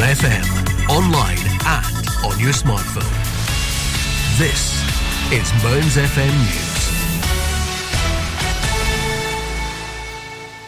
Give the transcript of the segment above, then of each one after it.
FM, online and on your smartphone. This is Mearns FM News.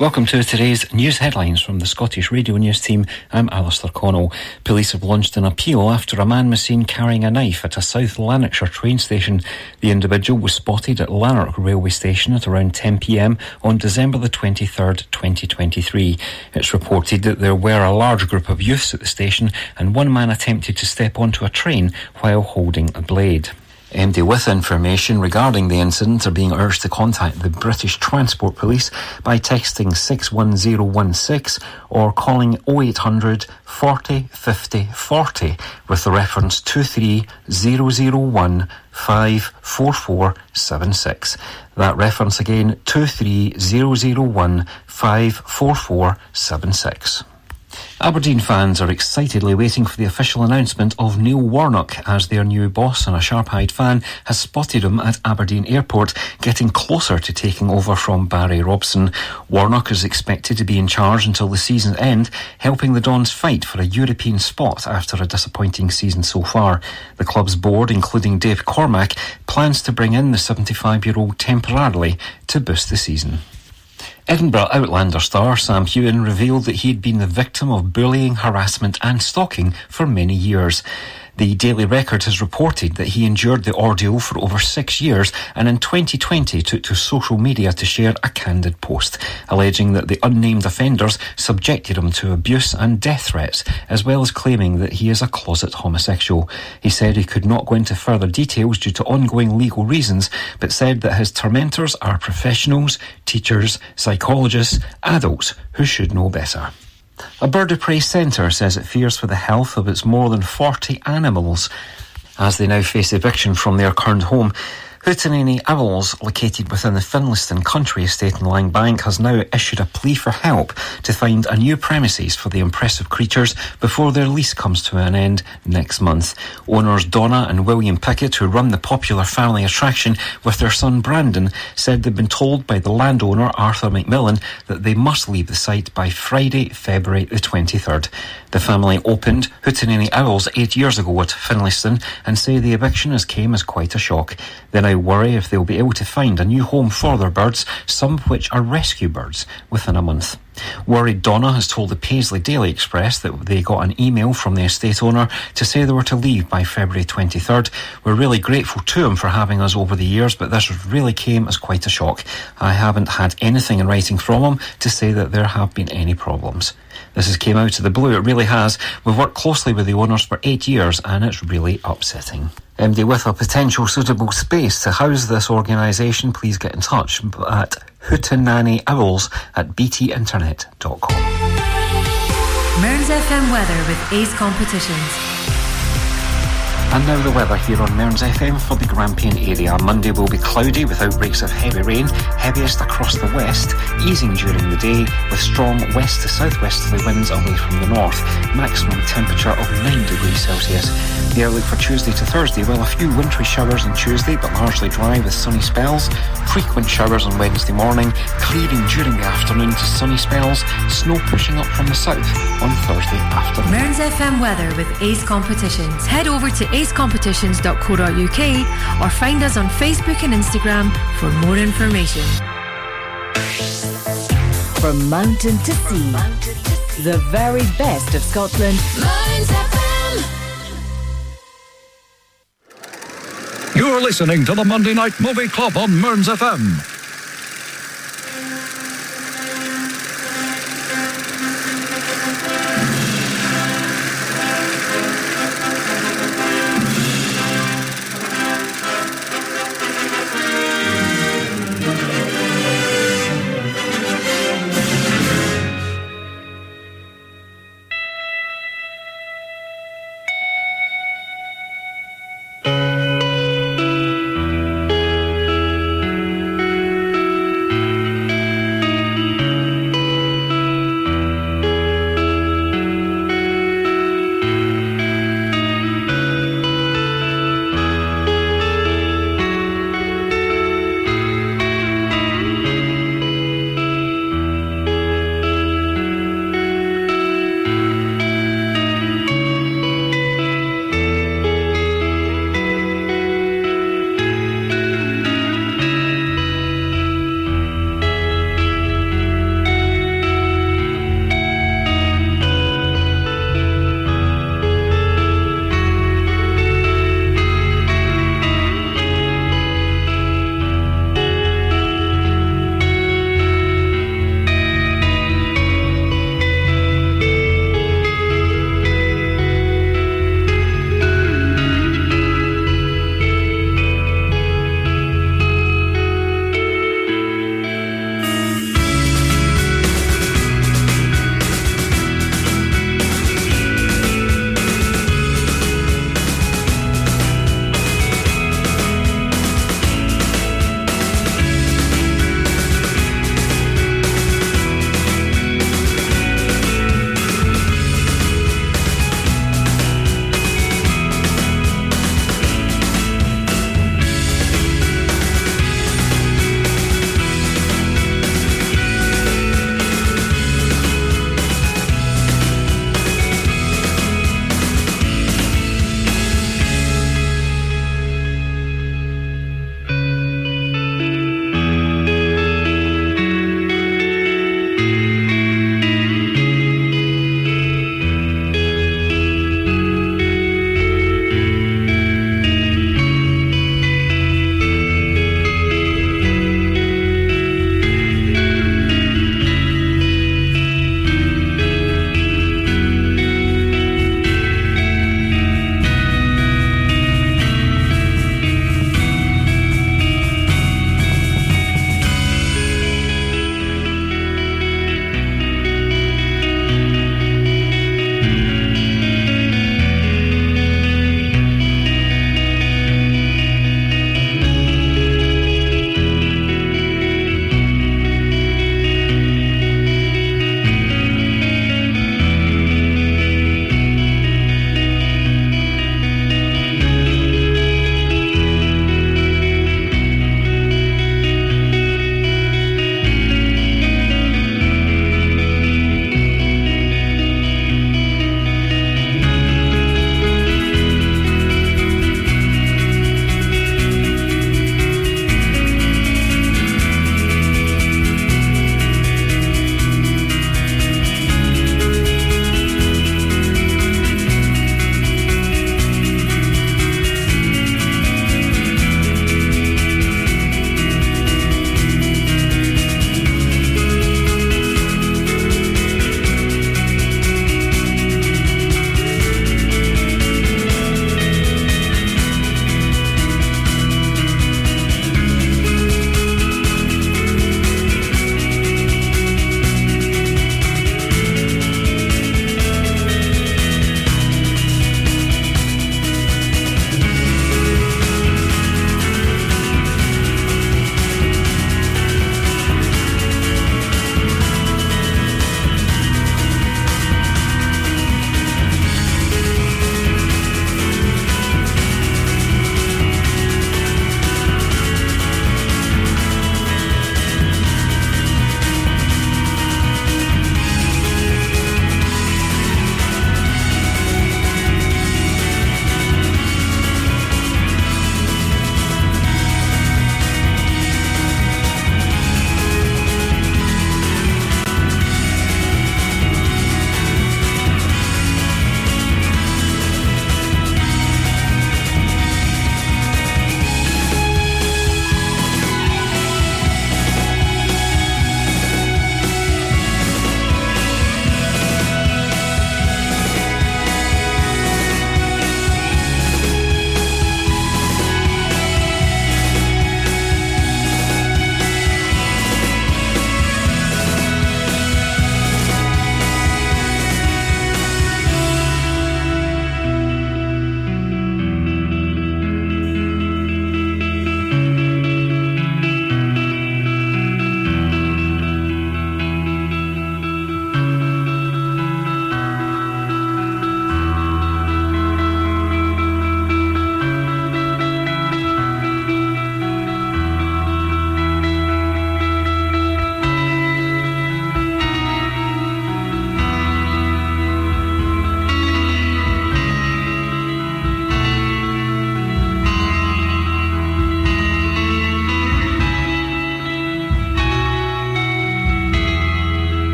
Welcome to today's news headlines from the Scottish Radio News team. I'm Alistair Connell. Police have launched an appeal after a man was seen carrying a knife at a South Lanarkshire train station. The individual was spotted at Lanark railway station at around 10pm on December the 23rd, 2023. It's reported that there were a large group of youths at the station and one man attempted to step onto a train while holding a blade. MD with information regarding the incident are being urged to contact the British Transport Police by texting 61016 or calling 0800 40 50 40 with the reference 23001 54476. That reference again 23001 54476. Aberdeen fans are excitedly waiting for the official announcement of Neil Warnock as their new boss, and a sharp-eyed fan has spotted him at Aberdeen Airport, getting closer to taking over from Barry Robson. Warnock is expected to be in charge until the season's end, helping the Dons fight for a European spot after a disappointing season so far. The club's board, including Dave Cormack, plans to bring in the 75-year-old temporarily to boost the season. Edinburgh Outlander star Sam Heughan revealed that he'd been the victim of bullying, harassment, and stalking for many years. The Daily Record has reported that he endured the ordeal for over six years and in 2020 took to social media to share a candid post, alleging that the unnamed offenders subjected him to abuse and death threats, as well as claiming that he is a closet homosexual. He said he could not go into further details due to ongoing legal reasons, but said that his tormentors are professionals, teachers, psychologists, adults who should know better. A bird of prey centre says it fears for the health of its more than 40 animals as they now face eviction from their current home. Hootenanny Owls, located within the Finlaystone Country Estate in Langbank, has now issued a plea for help to find a new premises for the impressive creatures before their lease comes to an end next month. Owners Donna and William Pickett, who run the popular family attraction with their son Brandon, said they've been told by the landowner Arthur McMillan that they must leave the site by Friday, February the 23rd. The family opened Hootenanny Owls eight years ago at Finlaystone and say the eviction has came as quite a shock. They now worry if they'll be able to find a new home for their birds, some of which are rescue birds, within a month. Worried Donna has told the Paisley Daily Express that they got an email from the estate owner to say they were to leave by February 23rd. We're really grateful to him for having us over the years, but this really came as quite a shock. I haven't had anything in writing from him to say that there have been any problems. This has came out of the blue, it really has. We've worked closely with the owners for eight years and it's really upsetting. MD with a potential suitable space to house this organisation, please get in touch at hootenannyowls at btinternet.com. Mearns FM weather with Ace Competitions. And now the weather here on Mearns FM for the Grampian area. Monday will be cloudy with outbreaks of heavy rain, heaviest across the west, easing during the day with strong west to southwesterly winds away from the north. Maximum temperature of 9 degrees Celsius. The outlook for Tuesday to Thursday, well, a few wintry showers on Tuesday, but largely dry with sunny spells. Frequent showers on Wednesday morning, clearing during the afternoon to sunny spells. Snow pushing up from the south on Thursday afternoon. Mearns FM weather with Ace Competitions. Head over to acecompetitions.co.uk or find us on Facebook and Instagram for more information. From mountain to sea, the very best of Scotland. You're listening to the Monday Night Movie Club on Mearns FM.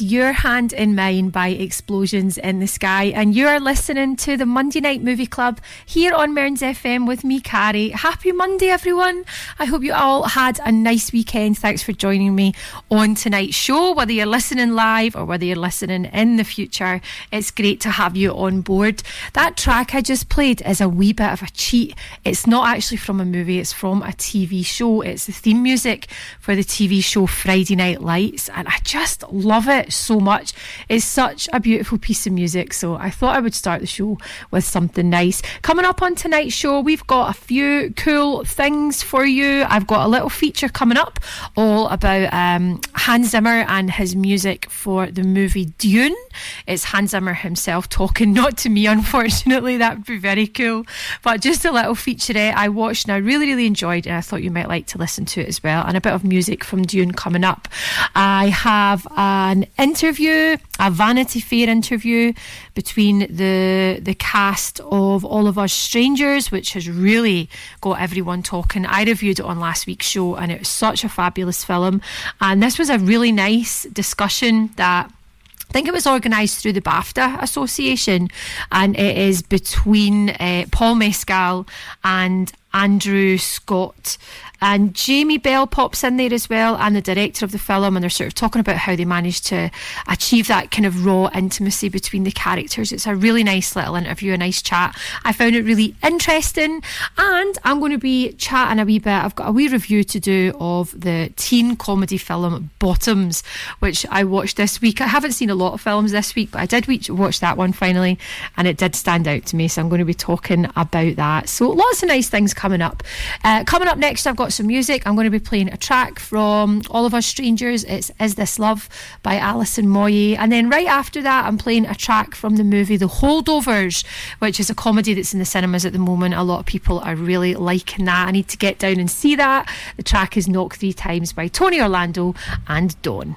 Your Hand in Mine by Explosions in the Sky. And you are listening to the Monday Night Movie Club here on Mearns FM with me, Carrie. Happy Monday, everyone. I hope you all had a nice weekend. Thanks for joining me on tonight's show. Whether you're listening live or whether you're listening in the future, it's great to have you on board. That track I just played is a wee bit of a cheat. It's not actually from a movie, it's from a TV show. It's the theme music for the TV show Friday Night Lights. And I just love it so much. It's such a beautiful piece of music. So I thought I would start the show with something nice. Coming up on tonight's show, we've got a few cool things for you. I've got a little feature coming up all about um, Hans Zimmer and his music for the movie Dune. It's Hans Zimmer himself talking, not to me, unfortunately. That would be very cool. But just a little featurette I watched and I really, really enjoyed, and I thought you might like to listen to it as well. And a bit of music from Dune coming up. I have an interview, a Vanity Fair interview between the the cast of All of Us Strangers, which has really got everyone talking. I reviewed it on last week's show, and it was such a fabulous film. And this was a really nice discussion that. I think it was organised through the BAFTA Association, and it is between uh, Paul Mescal and Andrew Scott. And Jamie Bell pops in there as well, and the director of the film, and they're sort of talking about how they managed to achieve that kind of raw intimacy between the characters. It's a really nice little interview, a nice chat. I found it really interesting, and I'm going to be chatting a wee bit. I've got a wee review to do of the teen comedy film Bottoms, which I watched this week. I haven't seen a lot of films this week, but I did watch that one finally, and it did stand out to me. So I'm going to be talking about that. So lots of nice things coming up. Uh, coming up next, I've got some music. I'm going to be playing a track from All of Us Strangers. It's Is This Love by Alison Moyet. And then right after that, I'm playing a track from the movie The Holdovers, which is a comedy that's in the cinemas at the moment. A lot of people are really liking that. I need to get down and see that. The track is Knock Three Times by Tony Orlando and Dawn.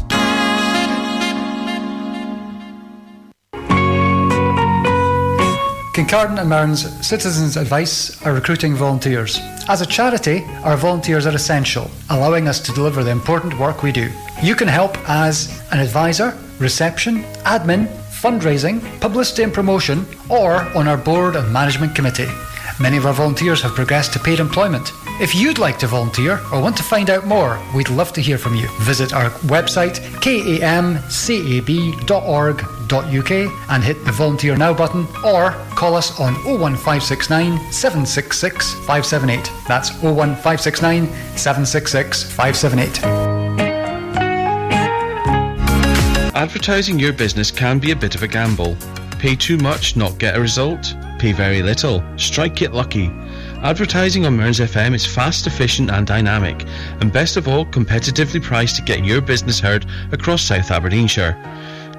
Kincardine and Mearns Citizens Advice are recruiting volunteers. As a charity, our volunteers are essential, allowing us to deliver the important work we do. You can help as an advisor, reception, admin, fundraising, publicity and promotion, or on our board and management committee. Many of our volunteers have progressed to paid employment. If you'd like to volunteer or want to find out more, we'd love to hear from you. Visit our website kamcab.org.uk and hit the volunteer now button or call us on 01569 766 578. That's 01569 766 578. Advertising your business can be a bit of a gamble. Pay too much, not get a result. Pay very little, strike it lucky. Advertising on Mearns FM is fast, efficient, and dynamic, and best of all, competitively priced to get your business heard across South Aberdeenshire.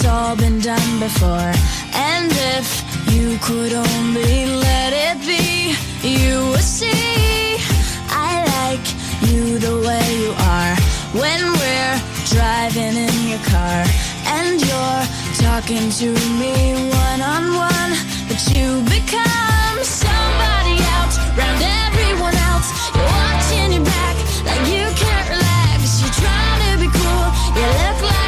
it's all been done before. And if you could only let it be, you would see. I like you the way you are when we're driving in your car. And you're talking to me one on one, but you become somebody else round everyone else. You're watching your back like you can't relax. You're trying to be cool, you look like.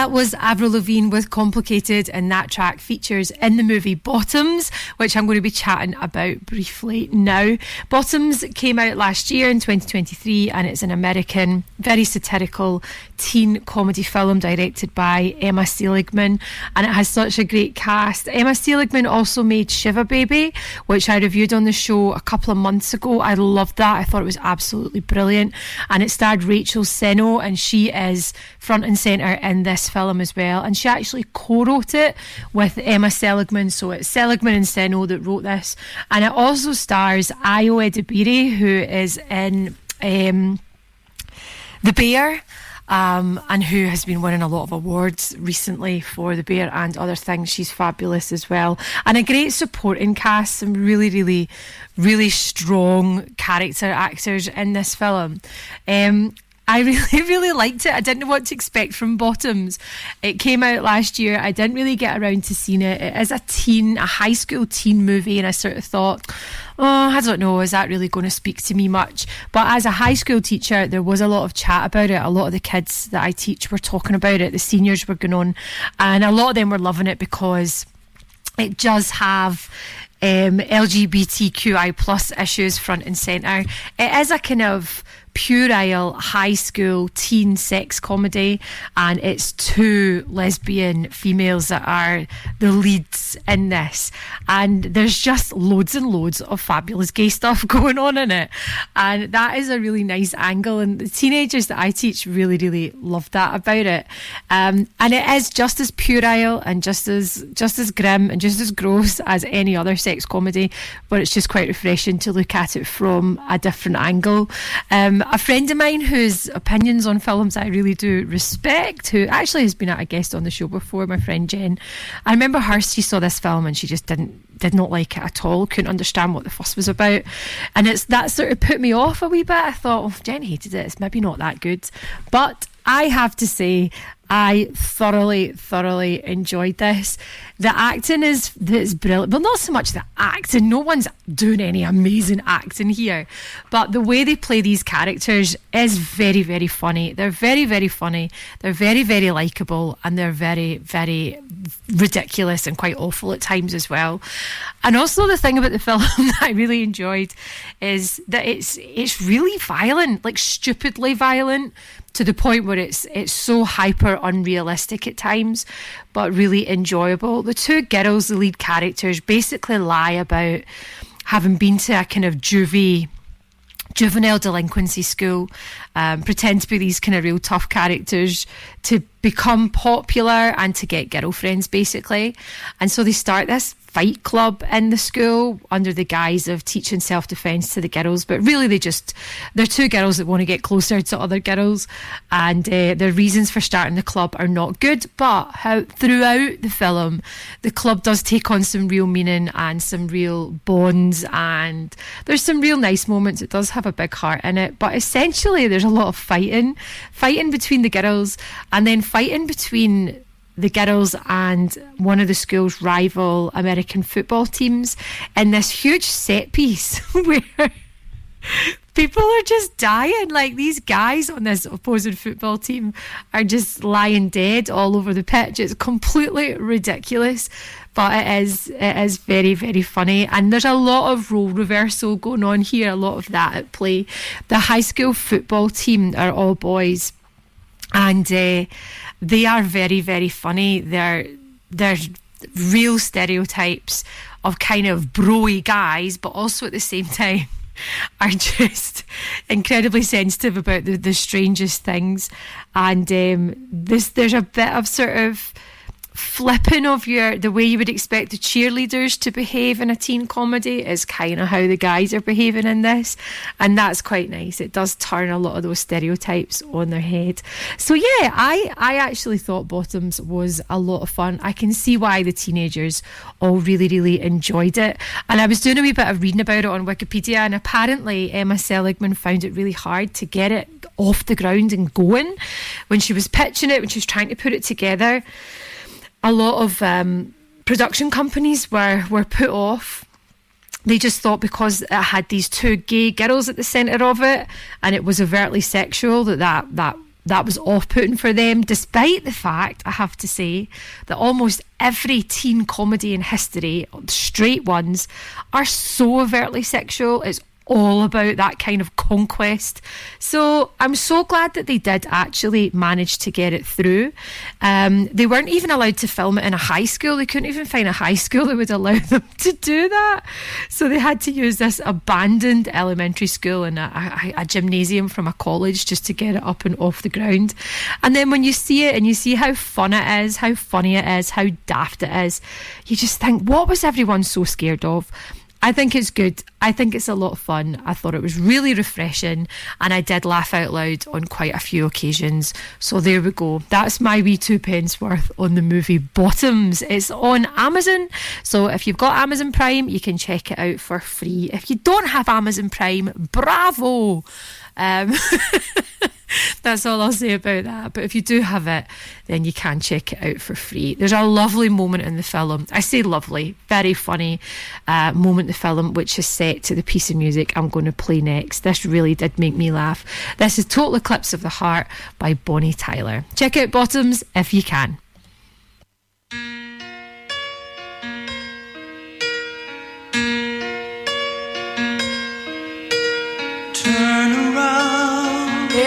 That was Avril Lavigne with Complicated, and that track features in the movie Bottoms, which I'm going to be chatting about briefly now. Bottoms came out last year in 2023, and it's an American, very satirical teen comedy film directed by Emma Seligman, and it has such a great cast. Emma Seligman also made Shiva Baby, which I reviewed on the show a couple of months ago. I loved that. I thought it was absolutely brilliant, and it starred Rachel Sennott, and she is front and centre in this film as well. And she actually co-wrote it with Emma Seligman, so it's Seligman and Sennott that wrote this, and it also stars Ayo Edebiri, who is in um, The Bear. Um, and who has been winning a lot of awards recently for The Bear and other things. She's fabulous as well. And a great supporting cast, some really, really, really strong character actors in this film. Um, I really, really liked it. I didn't know what to expect from Bottoms. It came out last year. I didn't really get around to seeing it. It is a teen, a high school teen movie, and I sort of thought, oh, I don't know, is that really going to speak to me much? But as a high school teacher, there was a lot of chat about it. A lot of the kids that I teach were talking about it. The seniors were going on, and a lot of them were loving it because it does have um, LGBTQI plus issues front and centre. It is a kind of puerile high school teen sex comedy, and it's two lesbian females that are the leads in this. And there's just loads and loads of fabulous gay stuff going on in it, and that is a really nice angle. And the teenagers that I teach really, really love that about it. Um, and it is just as puerile and just as just as grim and just as gross as any other sex comedy, but it's just quite refreshing to look at it from a different angle. Um, Um, a friend of mine whose opinions on films I really do respect, who actually has been at a guest on the show before, my friend Jen. I remember her, she saw this film and she just didn't did not like it at all, couldn't understand what the fuss was about. And it's that sort of put me off a wee bit. I thought, oh, Jen hated it, it's maybe not that good. But I have to say, I thoroughly, thoroughly enjoyed this. The acting is is brilliant. Well, not so much the acting. No one's doing any amazing acting here, but the way they play these characters is very, very funny. They're very, very funny. They're very, very likable, and they're very, very ridiculous and quite awful at times as well. And also the thing about the film that I really enjoyed is that it's it's really violent, like stupidly violent to the point where it's it's so hyper unrealistic at times, but really enjoyable. The two girls, the lead characters, basically lie about having been to a kind of juvie juvenile delinquency school, um, pretend to be these kind of real tough characters to become popular and to get girlfriends, basically. And so they start this fight club in the school under the guise of teaching self defence to the girls. But really, they just, they're two girls that want to get closer to other girls. And uh, their reasons for starting the club are not good. But how throughout the film, the club does take on some real meaning and some real bonds. And there's some real nice moments. It does have a big heart in it. But essentially, there's a lot of fighting, fighting between the girls and then fighting between the girls and one of the school's rival American football teams in this huge set piece where people are just dying. Like these guys on this opposing football team are just lying dead all over the pitch. It's completely ridiculous, but it is it is very very funny. And there's a lot of role reversal going on here. A lot of that at play. The high school football team are all boys, and. Uh, they are very, very funny. They're they're real stereotypes of kind of broy guys, but also at the same time are just incredibly sensitive about the, the strangest things. And um, this there's a bit of sort of flipping of your the way you would expect the cheerleaders to behave in a teen comedy is kind of how the guys are behaving in this and that's quite nice. It does turn a lot of those stereotypes on their head. So yeah i i actually thought bottoms was a lot of fun. I can see why the teenagers all really really enjoyed it. And i was doing a wee bit of reading about it on wikipedia and apparently emma seligman found it really hard to get it off the ground and going. When she was pitching it when she was trying to put it together a lot of um, production companies were were put off. They just thought because it had these two gay girls at the centre of it, and it was overtly sexual, that that that that was off-putting for them. Despite the fact, I have to say, that almost every teen comedy in history, the straight ones, are so overtly sexual. It's all about that kind of conquest. So I'm so glad that they did actually manage to get it through. Um, they weren't even allowed to film it in a high school. They couldn't even find a high school that would allow them to do that. So they had to use this abandoned elementary school and a, a, a gymnasium from a college just to get it up and off the ground. And then when you see it and you see how fun it is, how funny it is, how daft it is, you just think, what was everyone so scared of? I think it's good. I think it's a lot of fun. I thought it was really refreshing and I did laugh out loud on quite a few occasions. So there we go. That's my wee two pence worth on the movie Bottoms. It's on Amazon. So if you've got Amazon Prime, you can check it out for free. If you don't have Amazon Prime, bravo! Um, that's all I'll say about that. But if you do have it, then you can check it out for free. There's a lovely moment in the film. I say lovely, very funny uh, moment in the film, which is set to the piece of music I'm going to play next. This really did make me laugh. This is Total Eclipse of the Heart by Bonnie Tyler. Check out Bottoms if you can.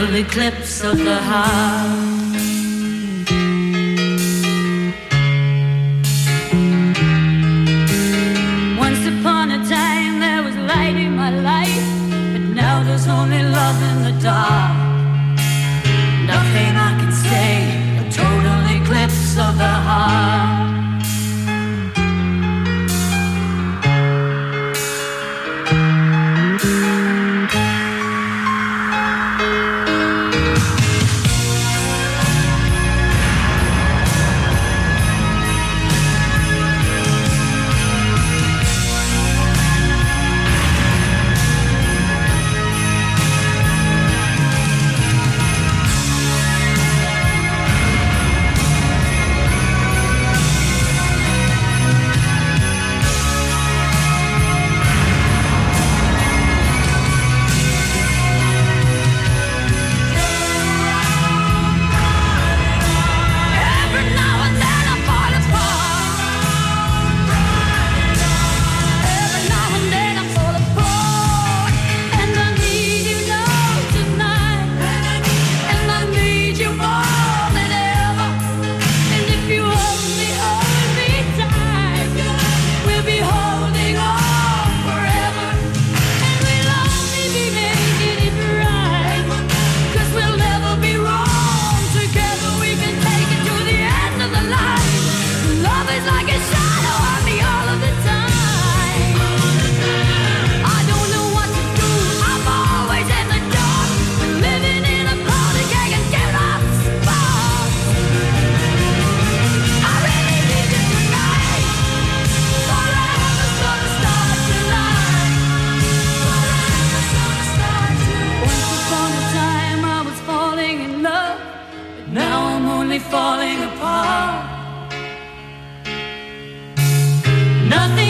Total eclipse of the heart. Once upon a time there was light in my life, but now there's only love in the dark. Nothing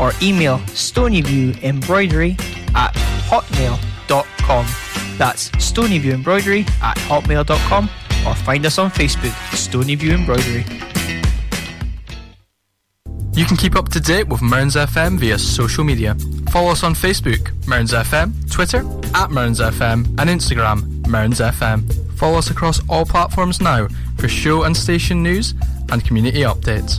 or email stonyviewembroidery at hotmail.com. That's stonyviewembroidery at hotmail.com or find us on Facebook, Stonyview Embroidery. You can keep up to date with Mearns FM via social media. Follow us on Facebook, Mearns FM, Twitter, at Mearns FM, and Instagram, Mearns FM. Follow us across all platforms now for show and station news and community updates.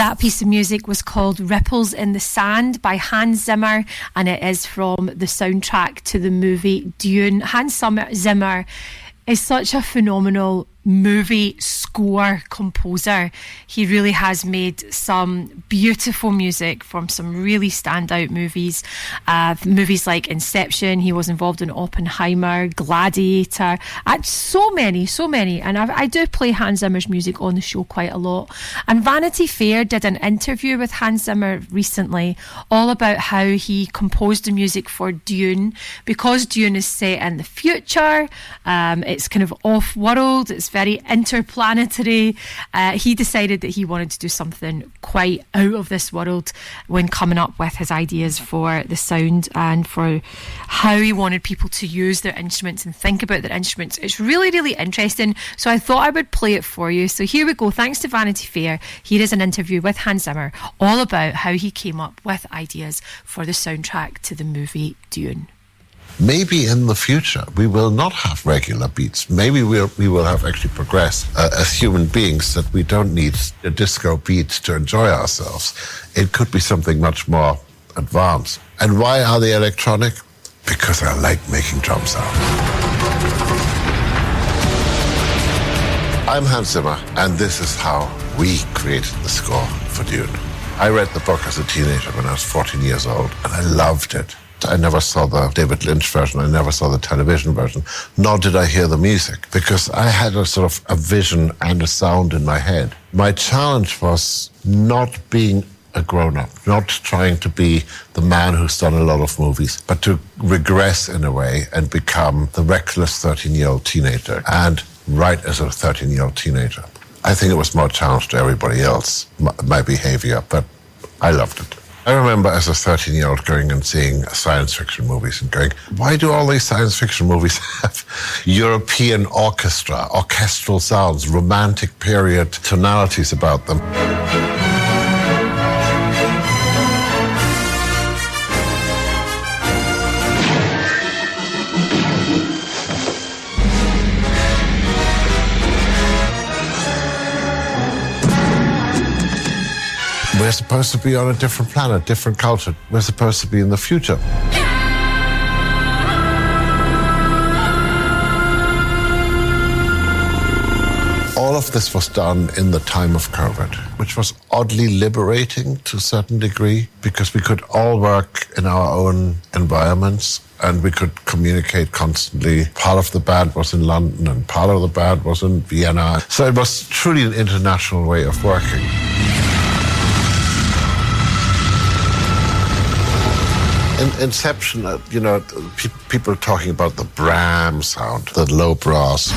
That piece of music was called Ripples in the Sand by Hans Zimmer, and it is from the soundtrack to the movie Dune. Hans Zimmer is such a phenomenal movie score composer. He really has made some beautiful music from some really standout movies. Uh, movies like Inception, he was involved in Oppenheimer, Gladiator, uh, so many, so many. And I, I do play Hans Zimmer's music on the show quite a lot. And Vanity Fair did an interview with Hans Zimmer recently all about how he composed the music for Dune. Because Dune is set in the future, um, it's kind of off world, it's very interplanetary. Uh, he decided that he wanted to do something quite out of this world when coming up with his ideas for the sound and for how he wanted people to use their instruments and think about their instruments. It's really, really interesting. So I thought I would play it for you. So here we go. Thanks to Vanity Fair, here is an interview with Hans Zimmer all about how he came up with ideas for the soundtrack to the movie Dune maybe in the future we will not have regular beats. Maybe we'll, we will have actually progressed uh, as human beings that we don't need a disco beat to enjoy ourselves. It could be something much more advanced. And why are they electronic? Because I like making drum sound. I'm Hans Zimmer, and this is how we created the score for Dune. I read the book as a teenager when I was 14 years old, and I loved it. I never saw the David Lynch version. I never saw the television version, nor did I hear the music because I had a sort of a vision and a sound in my head. My challenge was not being a grown up, not trying to be the man who's done a lot of movies, but to regress in a way and become the reckless 13 year old teenager and write as a 13 year old teenager. I think it was more challenge to everybody else, my, my behavior, but I loved it. I remember as a 13 year old going and seeing science fiction movies and going, why do all these science fiction movies have European orchestra, orchestral sounds, romantic period tonalities about them? We're supposed to be on a different planet, different culture. We're supposed to be in the future. All of this was done in the time of COVID, which was oddly liberating to a certain degree because we could all work in our own environments and we could communicate constantly. Part of the band was in London and part of the band was in Vienna. So it was truly an international way of working. In Inception, uh, you know, pe- people are talking about the Bram sound, the low brass.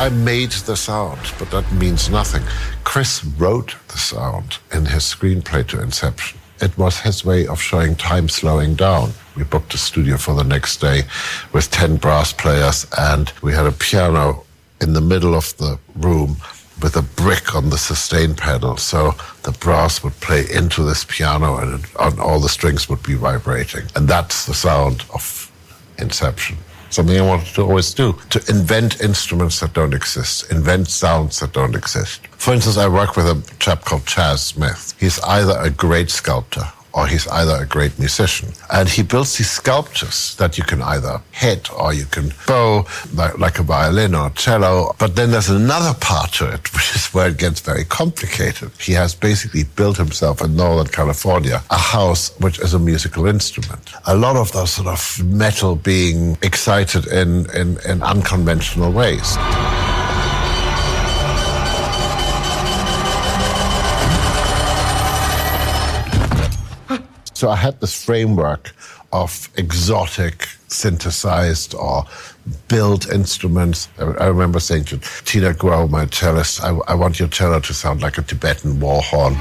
I made the sound, but that means nothing. Chris wrote the sound in his screenplay to Inception. It was his way of showing time slowing down. We booked a studio for the next day with 10 brass players, and we had a piano in the middle of the room with a brick on the sustain pedal. So the brass would play into this piano and, it, and all the strings would be vibrating. And that's the sound of Inception. Something I wanted to always do to invent instruments that don't exist, invent sounds that don't exist. For instance, I work with a chap called Chas Smith. He's either a great sculptor or he's either a great musician. And he builds these sculptures that you can either hit or you can bow, like, like a violin or a cello. But then there's another part to it, which is where it gets very complicated. He has basically built himself in Northern California a house which is a musical instrument. A lot of those sort of metal being excited in, in, in unconventional ways. So I had this framework of exotic, synthesized or built instruments. I remember saying to Tina Guo, my cellist, I, I want your cello to sound like a Tibetan war horn.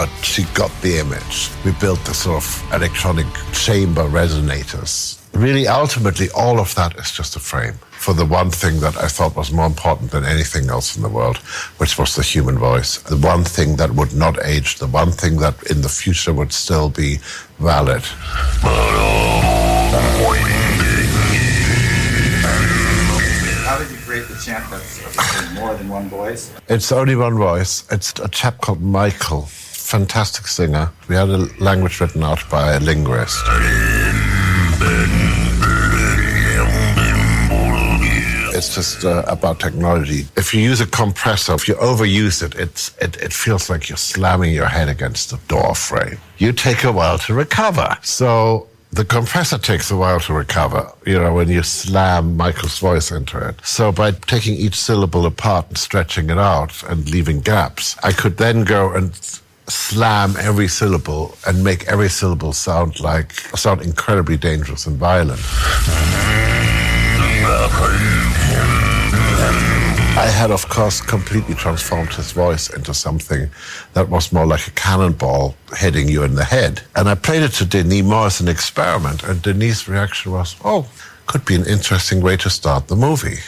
But she got the image. We built the sort of electronic chamber resonators. Really, ultimately, all of that is just a frame. for the one thing that I thought was more important than anything else in the world, which was the human voice. The one thing that would not age, the one thing that in the future would still be valid. How did you create the chant that's more than one voice? It's only one voice. It's a chap called Michael, fantastic singer. We had a language written out by a linguist. It's just uh, about technology. If you use a compressor, if you overuse it, it's, it, it feels like you're slamming your head against the door frame. You take a while to recover. So the compressor takes a while to recover, you know, when you slam Michael's voice into it. So by taking each syllable apart and stretching it out and leaving gaps, I could then go and slam every syllable and make every syllable sound like sound incredibly dangerous and violent. I had, of course, completely transformed his voice into something that was more like a cannonball hitting you in the head. And I played it to Denis more as an experiment, and Denis' reaction was, oh, could be an interesting way to start the movie.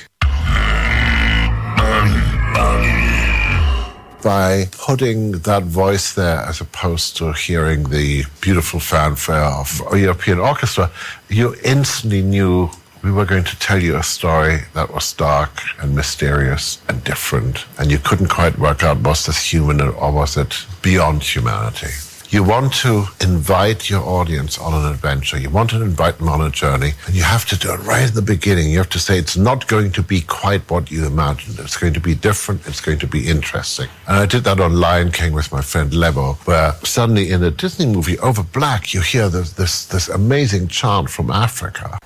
By putting that voice there as opposed to hearing the beautiful fanfare of a European orchestra, you instantly knew we were going to tell you a story that was dark and mysterious and different, and you couldn't quite work out was this human or was it beyond humanity. You want to invite your audience on an adventure. You want to invite them on a journey, and you have to do it right at the beginning. You have to say it's not going to be quite what you imagined. It's going to be different. It's going to be interesting. And I did that on Lion King with my friend Lebo, where suddenly in a Disney movie over black, you hear this this, this amazing chant from Africa.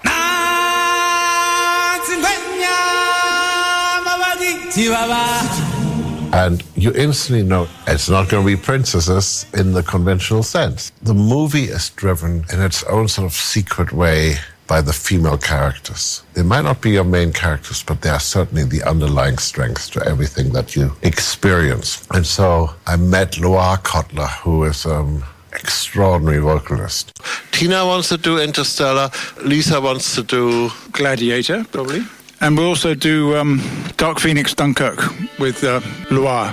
And you instantly know it's not going to be princesses in the conventional sense. The movie is driven in its own sort of secret way by the female characters. They might not be your main characters, but they are certainly the underlying strength to everything that you experience. And so I met Loire Cotler, who is um, extraordinary vocalist. Tina wants to do Interstellar. Lisa wants to do Gladiator, probably. And we'll also do um, Dark Phoenix Dunkirk with uh, Loire.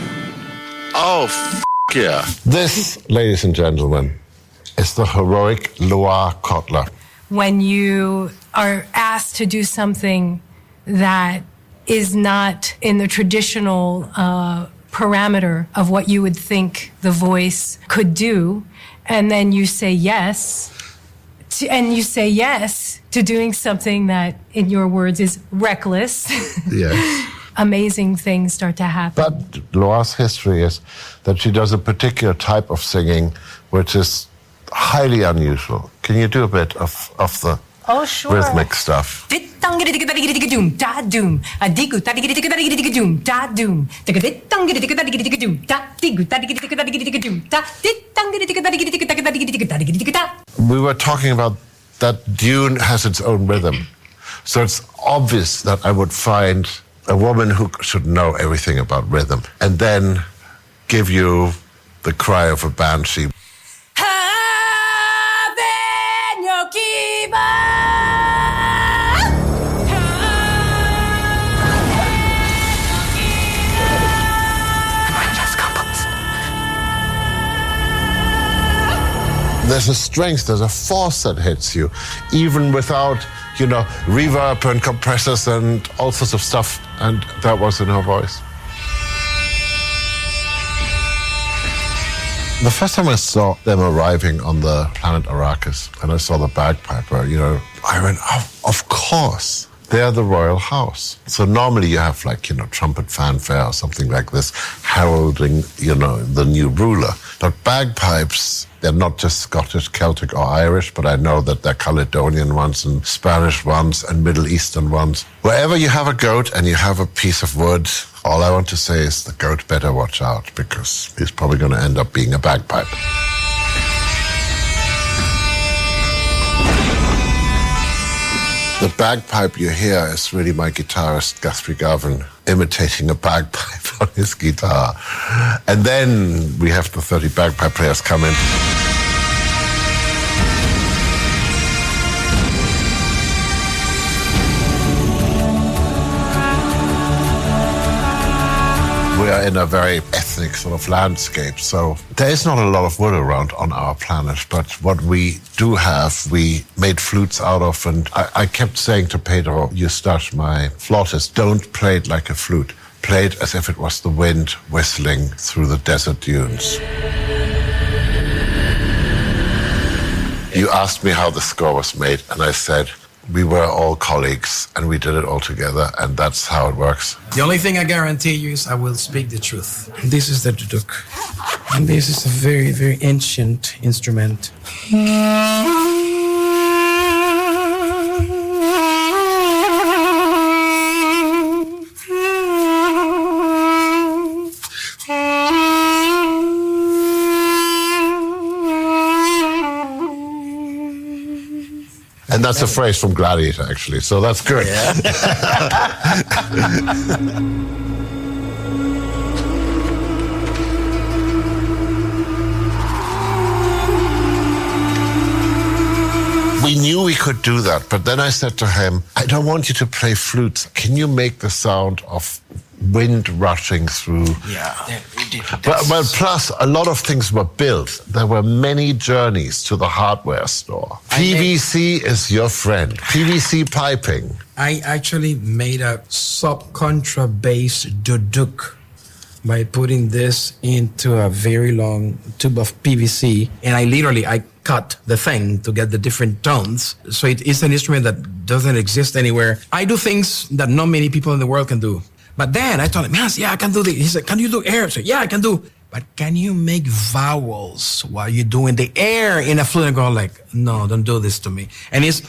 Oh, f- yeah. This, ladies and gentlemen, is the heroic Loire Cotler. When you are asked to do something that is not in the traditional uh, parameter of what you would think the voice could do, and then you say yes, to, and you say yes to doing something that, in your words, is reckless. Yes. Amazing things start to happen. But Laura's history is that she does a particular type of singing which is highly unusual. Can you do a bit of, of the Oh, sure. rhythmic stuff? We were talking about that Dune has its own rhythm. So it's obvious that I would find a woman who should know everything about rhythm and then give you the cry of a banshee. There's a strength, there's a force that hits you, even without, you know, reverb and compressors and all sorts of stuff. And that was in her voice. The first time I saw them arriving on the planet Arrakis and I saw the bagpiper, you know, I went, oh, of course. They're the royal house. So normally you have like, you know, trumpet fanfare or something like this, heralding, you know, the new ruler. But bagpipes, they're not just Scottish, Celtic, or Irish, but I know that they're Caledonian ones and Spanish ones and Middle Eastern ones. Wherever you have a goat and you have a piece of wood, all I want to say is the goat better watch out because he's probably going to end up being a bagpipe. The bagpipe you hear is really my guitarist Guthrie Govan imitating a bagpipe on his guitar. And then we have the 30 bagpipe players come in. In a very ethnic sort of landscape, so there is not a lot of wood around on our planet. But what we do have, we made flutes out of, and I, I kept saying to Pedro Eustache, my flautist, don't play it like a flute. Play it as if it was the wind whistling through the desert dunes. You asked me how the score was made, and I said, we were all colleagues and we did it all together, and that's how it works. The only thing I guarantee you is I will speak the truth. This is the duduk. And this is a very, very ancient instrument. And that's a phrase from Gladiator, actually, so that's good. we knew we could do that, but then I said to him, I don't want you to play flutes. Can you make the sound of wind rushing through? Yeah. Well, well, plus a lot of things were built. There were many journeys to the hardware store. PVC is your friend. PVC piping. I actually made a sub-contra bass duduk by putting this into a very long tube of PVC, and I literally I cut the thing to get the different tones. So it is an instrument that doesn't exist anywhere. I do things that not many people in the world can do. But then I told him, yes, yeah, I can do this. He said, can you do air? I said, yeah, I can do. But can you make vowels while you're doing the air in a flute? And go like, no, don't do this to me. And it's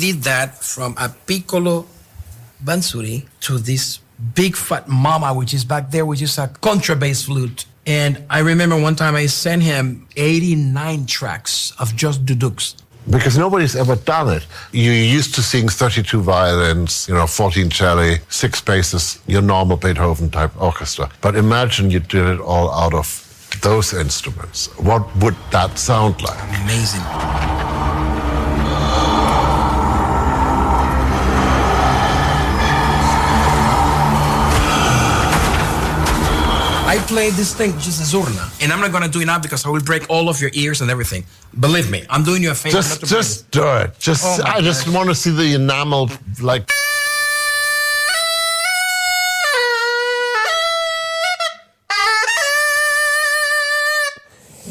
did that from a piccolo bansuri to this big fat mama, which is back there, which is a contrabass flute. And I remember one time I sent him 89 tracks of just duduks. Because nobody's ever done it. You're used to seeing 32 violins, you know, 14 cello, six basses, your normal Beethoven type orchestra. But imagine you did it all out of those instruments. What would that sound like? Amazing. I play this thing, which is a zurna, and I'm not gonna do it now because I will break all of your ears and everything. Believe me, I'm doing you a favor. not Just, just do it. Just, Oh I just want to see the enamel, like.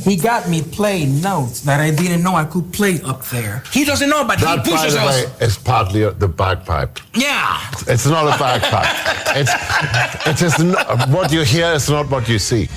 He got me playing notes that I didn't know I could play up there. He doesn't know, but That, he by pushes the us. way, is partly uh, the bagpipe. Yeah. It's not a bagpipe. it's, it is not, what you hear is not what you see.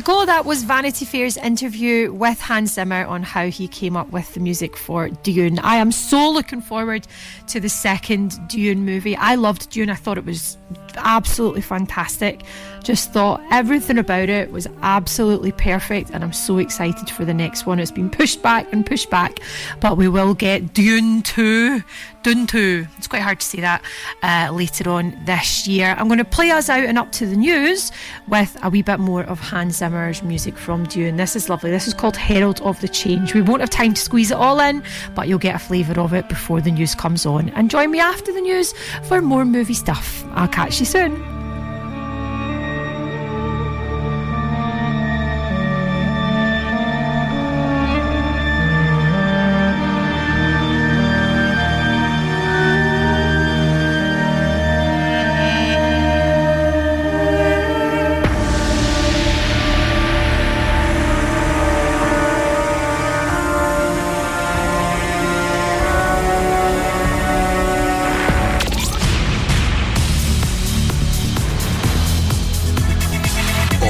Go. That was Vanity Fair's interview with Hans Zimmer on how he came up with the music for Dune. I am so looking forward to the second Dune movie. I loved Dune. I thought it was absolutely fantastic. Just thought everything about it was absolutely perfect, and I'm so excited for the next one. It's been pushed back and pushed back, but we will get Dune 2. Dune 2. It's quite hard to say that uh, later on this year. I'm going to play us out and up to the news with a wee bit more of Hans Zimmer's music from Dune. This is lovely. This is called Herald of the Change. We won't have time to squeeze it all in, but you'll get a flavour of it before the news comes on. And join me after the news for more movie stuff. I'll catch you soon.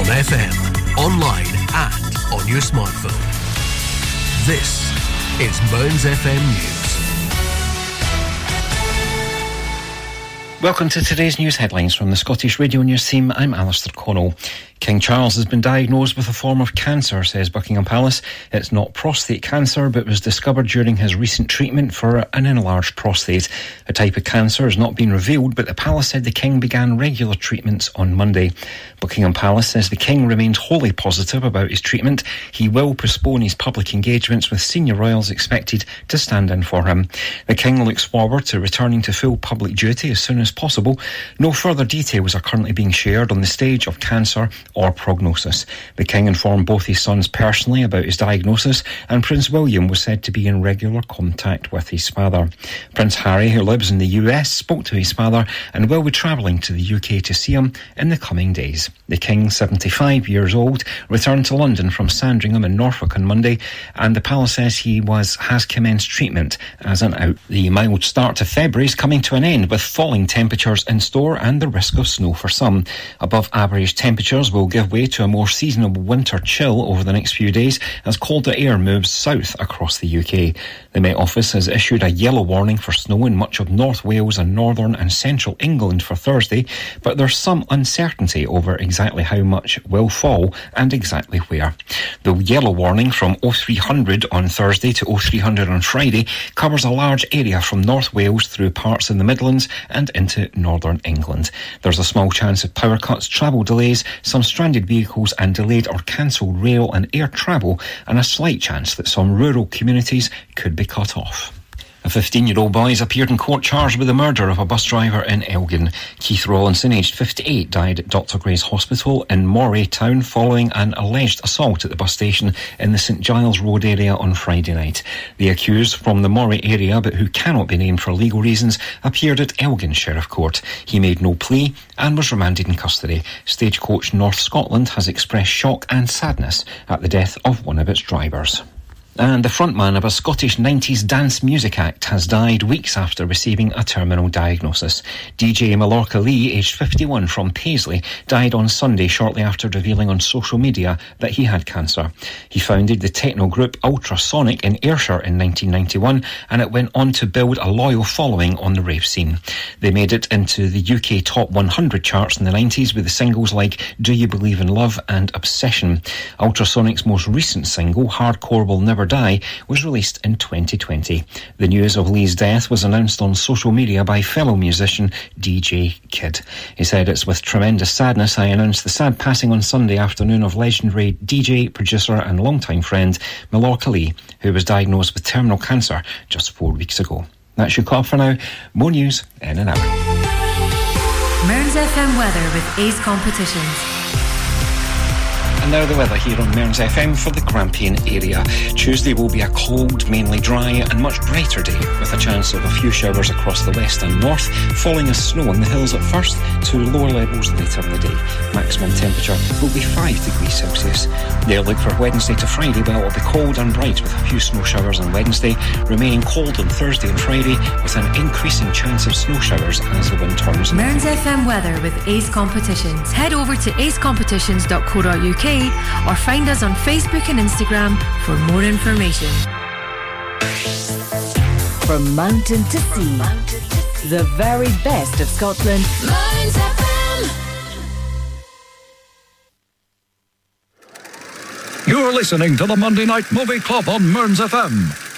On FM, online, and on your smartphone. This is Mearns FM News. Welcome to today's news headlines from the Scottish Radio News team. I'm Alistair Connell. King Charles has been diagnosed with a form of cancer, says Buckingham Palace. It's not prostate cancer, but was discovered during his recent treatment for an enlarged prostate. A type of cancer has not been revealed, but the palace said the king began regular treatments on Monday. Buckingham Palace says the king remains wholly positive about his treatment. He will postpone his public engagements with senior royals expected to stand in for him. The king looks forward to returning to full public duty as soon as possible. No further details are currently being shared on the stage of cancer or prognosis. The King informed both his sons personally about his diagnosis, and Prince William was said to be in regular contact with his father. Prince Harry, who lives in the US, spoke to his father and will be travelling to the UK to see him in the coming days. The King, 75 years old, returned to London from Sandringham in Norfolk on Monday, and the palace says he was has commenced treatment as an out. The mild start to February is coming to an end with falling temperatures in store and the risk of snow for some. Above average temperatures will give way to a more seasonal winter chill over the next few days as colder air moves south across the UK. The Met Office has issued a yellow warning for snow in much of North Wales and northern and central England for Thursday, but there's some uncertainty over exactly how much will fall and exactly where. The yellow warning from 0300 on Thursday to 0300 on Friday covers a large area from North Wales through parts in the Midlands and into northern England. There's a small chance of power cuts, travel delays, some stranded vehicles and delayed or cancelled rail and air travel, and a slight chance that some rural communities could be cut off. A 15 year old boy has appeared in court charged with the murder of a bus driver in Elgin. Keith Rawlinson, aged 58, died at Dr. Gray's Hospital in Moray Town following an alleged assault at the bus station in the St Giles Road area on Friday night. The accused from the Moray area, but who cannot be named for legal reasons, appeared at Elgin Sheriff Court. He made no plea and was remanded in custody. Stagecoach North Scotland has expressed shock and sadness at the death of one of its drivers. And the frontman of a Scottish 90s dance music act has died weeks after receiving a terminal diagnosis. DJ Mallorca Lee, aged 51 from Paisley, died on Sunday shortly after revealing on social media that he had cancer. He founded the techno group Ultrasonic in Ayrshire in 1991 and it went on to build a loyal following on the rave scene. They made it into the UK top 100 charts in the 90s with the singles like Do You Believe in Love and Obsession. Ultrasonic's most recent single, Hardcore Will Never Die, was released in 2020. The news of Lee's death was announced on social media by fellow musician DJ Kid. He said, It's with tremendous sadness I announce the sad passing on Sunday afternoon of legendary DJ, producer, and longtime friend Mallorca Lee, who was diagnosed with terminal cancer just four weeks ago. That's your call for now. More news in an hour. Mearns FM weather with Ace Competitions. And now the weather here on Mearns FM for the Grampian area. Tuesday will be a cold, mainly dry and much brighter day with a chance of a few showers across the west and north, falling as snow on the hills at first to lower levels later in the day. Maximum temperature will be 5 degrees Celsius. The outlook for Wednesday to Friday, well, it will be cold and bright with a few snow showers on Wednesday, remaining cold on Thursday and Friday with an increasing chance of snow showers as the wind turns. Mearns FM weather with Ace Competitions. Head over to acecompetitions.co.uk or find us on Facebook and Instagram for more information. From mountain to sea, the very best of Scotland. You're listening to the Monday Night Movie Club on Mearns FM.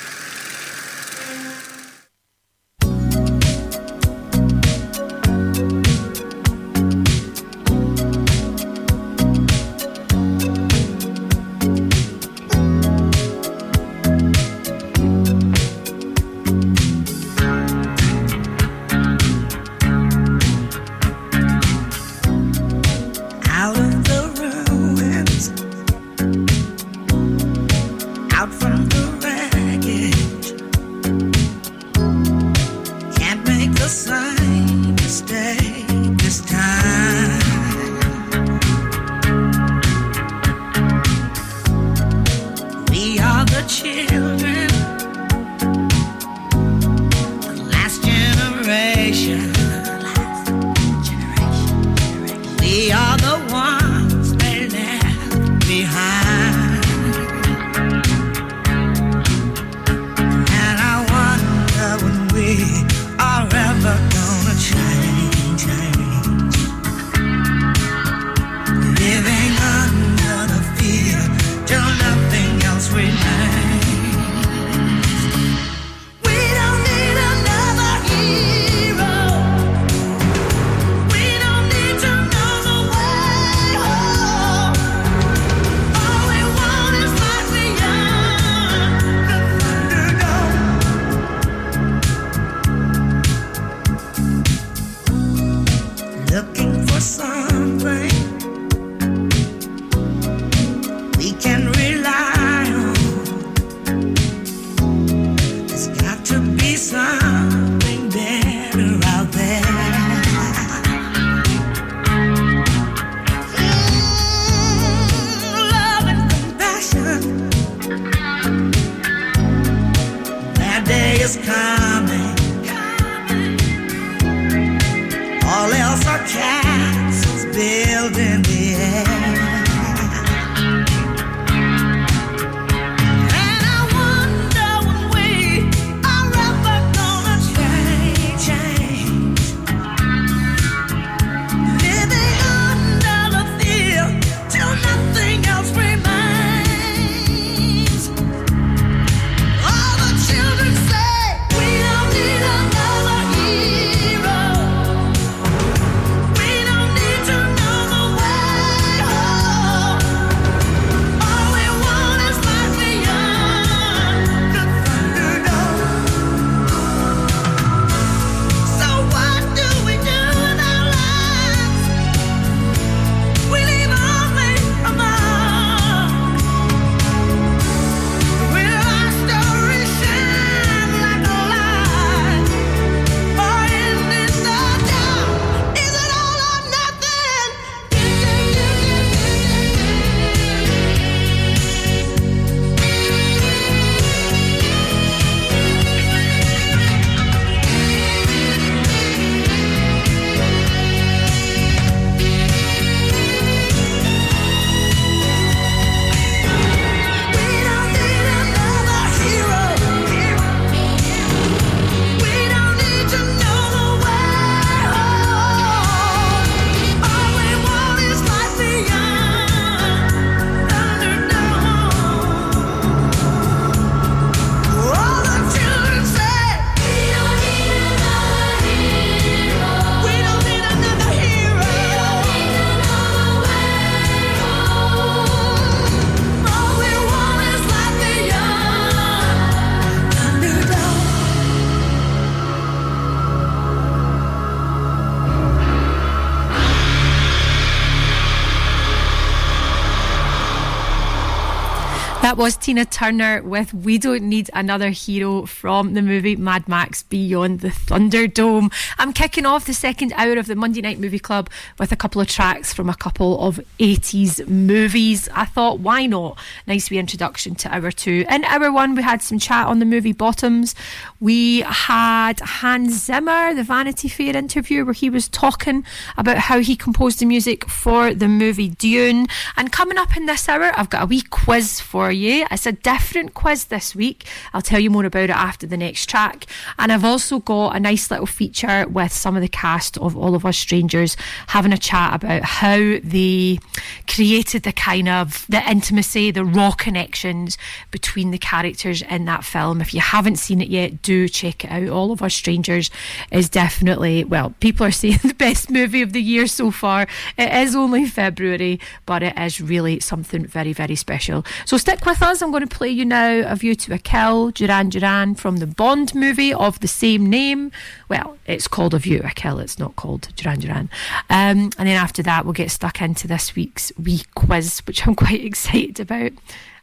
That was Tina Turner with We Don't Need Another Hero from the movie Mad Max Beyond the Thunderdome. I'm kicking off the second hour of the Monday Night Movie Club with a couple of tracks from a couple of 80s movies. I thought, why not? Nice wee introduction to hour two. In hour one, we had some chat on the movie Bottoms. We had Hans Zimmer, the Vanity Fair interview, where he was talking about how he composed the music for the movie Dune. And coming up in this hour, I've got a wee quiz for you. It's a different quiz this week. I'll tell you more about it after the next track. And I've also got a nice little feature with some of the cast of All of Us Strangers having a chat about how they created the kind of the intimacy, the raw connections between the characters in that film. If you haven't seen it yet, do check it out. All of Us Strangers is definitely, well, people are saying the best movie of the year so far. It is only February, but it is really something very, very special. So stick with us. I'm going to play you now A View to a Kill, Duran Duran from the Bond movie of the same name. Well, it's called A View to a Kill, it's not called Duran Duran. Um, and then after that, we'll get stuck into this week's wee quiz, which I'm quite excited about.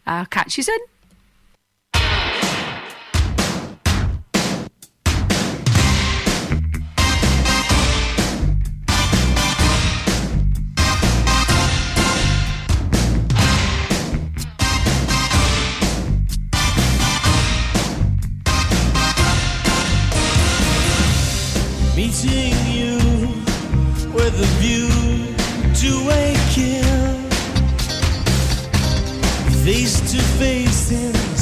Uh, catch you soon. Face to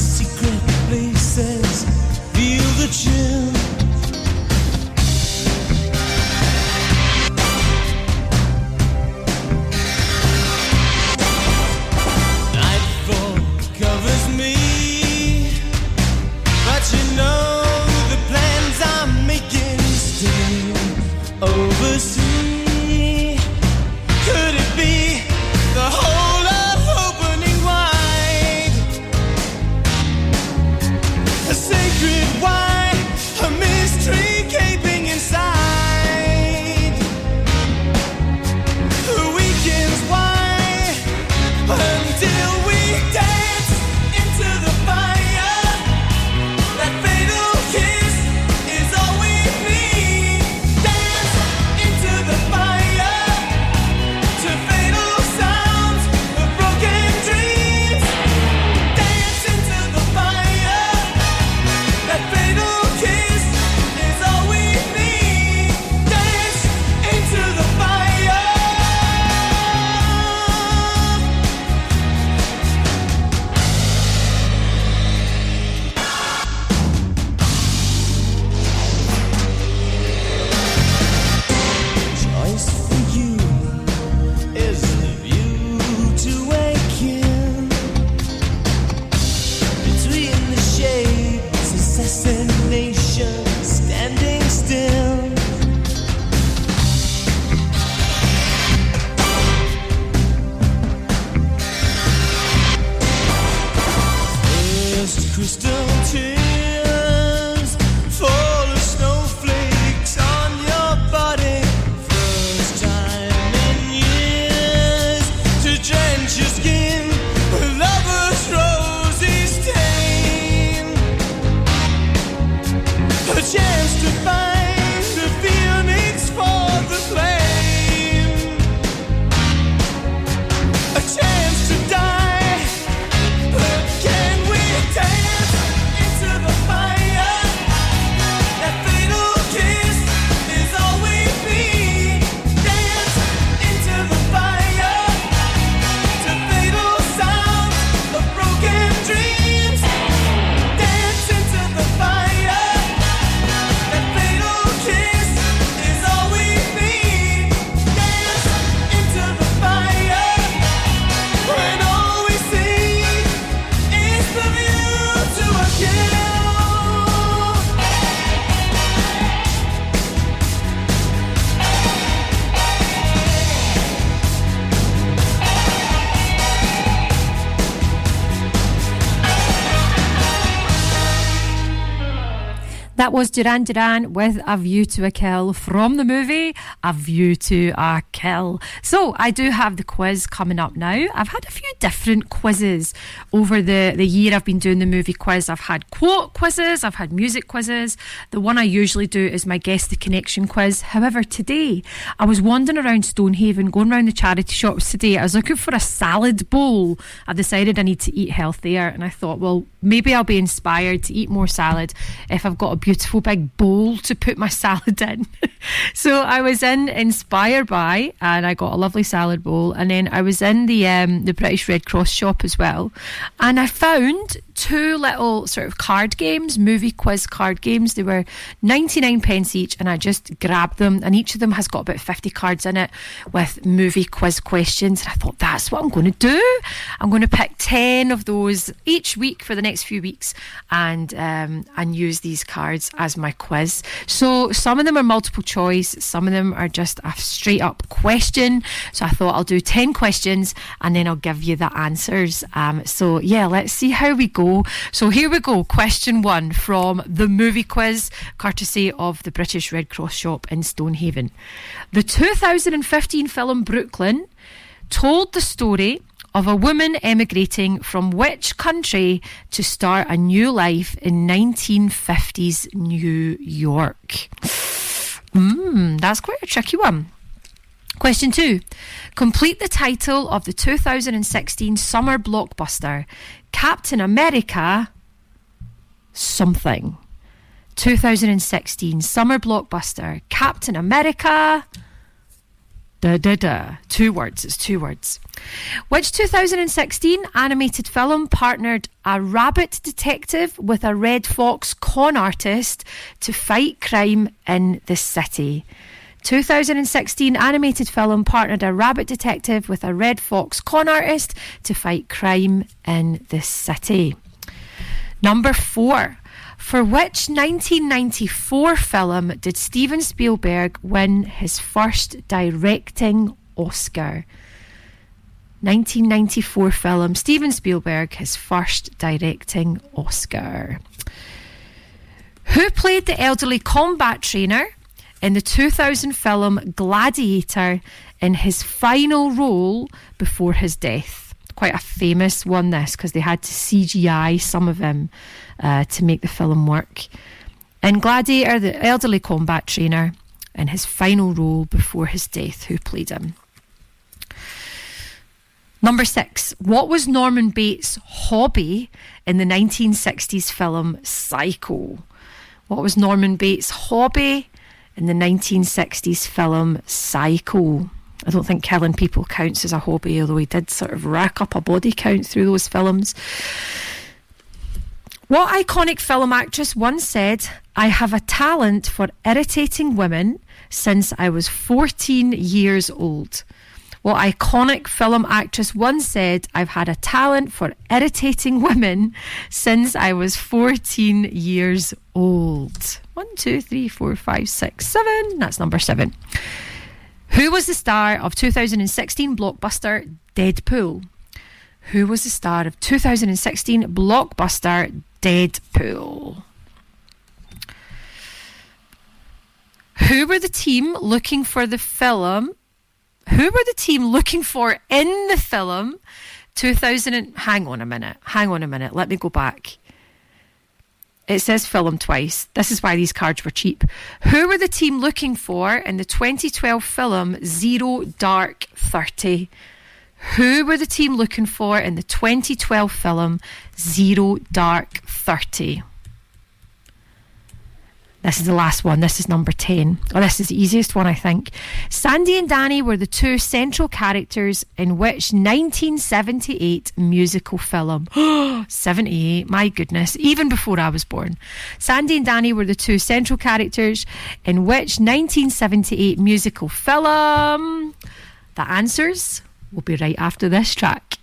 That was Duran Duran with A View to a Kill from the movie A View to a Kill. So I do have the quiz coming up now. I've had a few different quizzes over the, the year I've been doing the movie quiz. I've had quote quizzes, I've had music quizzes. The one I usually do is my Guess the Connection quiz. However, today I was wandering around Stonehaven, going around the charity shops today. I was looking for a salad bowl. I decided I need to eat healthier and I thought, well, maybe I'll be inspired to eat more salad if I've got a beautiful big bowl to put my salad in. so I was in Inspire By and I got a lovely salad bowl. And then I was in the um, the British Red Cross shop as well. And I found two little sort of card games, movie quiz card games. They were 99 pence each, and I just grabbed them. And each of them has got about 50 cards in it with movie quiz questions. And I thought, that's what I'm going to do. I'm going to pick 10 of those each week for the next few weeks and, um, and use these cards as my quiz. So some of them are multiple choice, some of them are just a straight up question. So I thought I'll do 10 questions and then I'll give you the answers. Um, so yeah, let's see how we go. So here we go. Question one from the movie quiz, courtesy of the British Red Cross shop in Stonehaven. The 2015 film Brooklyn told the story of a woman emigrating from which country to start a new life in 1950s New York? Mmm, that's quite a tricky one. Question two. Complete the title of the 2016 summer blockbuster Captain America something. 2016 summer blockbuster Captain America. Da da da. Two words. It's two words. Which 2016 animated film partnered a rabbit detective with a red fox con artist to fight crime in the city? 2016 animated film partnered a rabbit detective with a red fox con artist to fight crime in the city. Number four. For which 1994 film did Steven Spielberg win his first directing Oscar? 1994 film, Steven Spielberg, his first directing Oscar. Who played the elderly combat trainer in the 2000 film Gladiator in his final role before his death? Quite a famous one, this, because they had to CGI some of him uh, to make the film work. In Gladiator, the elderly combat trainer in his final role before his death, who played him. Number six, what was Norman Bates' hobby in the 1960s film Psycho? What was Norman Bates' hobby in the 1960s film Psycho? I don't think killing people counts as a hobby, although he did sort of rack up a body count through those films. What iconic film actress once said, I have a talent for irritating women since I was 14 years old? What iconic film actress once said, I've had a talent for irritating women since I was 14 years old? One, two, three, four, five, six, seven. That's number seven. Who was the star of 2016 blockbuster Deadpool? Who was the star of 2016 blockbuster Deadpool? Who were the team looking for the film? Who were the team looking for in the film 2000 and, hang on a minute. Hang on a minute. Let me go back. It says film twice. This is why these cards were cheap. Who were the team looking for in the 2012 film Zero Dark 30? Who were the team looking for in the 2012 film Zero Dark 30? This is the last one. This is number 10. Oh, this is the easiest one, I think. Sandy and Danny were the two central characters in which 1978 musical film? 78, my goodness, even before I was born. Sandy and Danny were the two central characters in which 1978 musical film? The answers will be right after this track.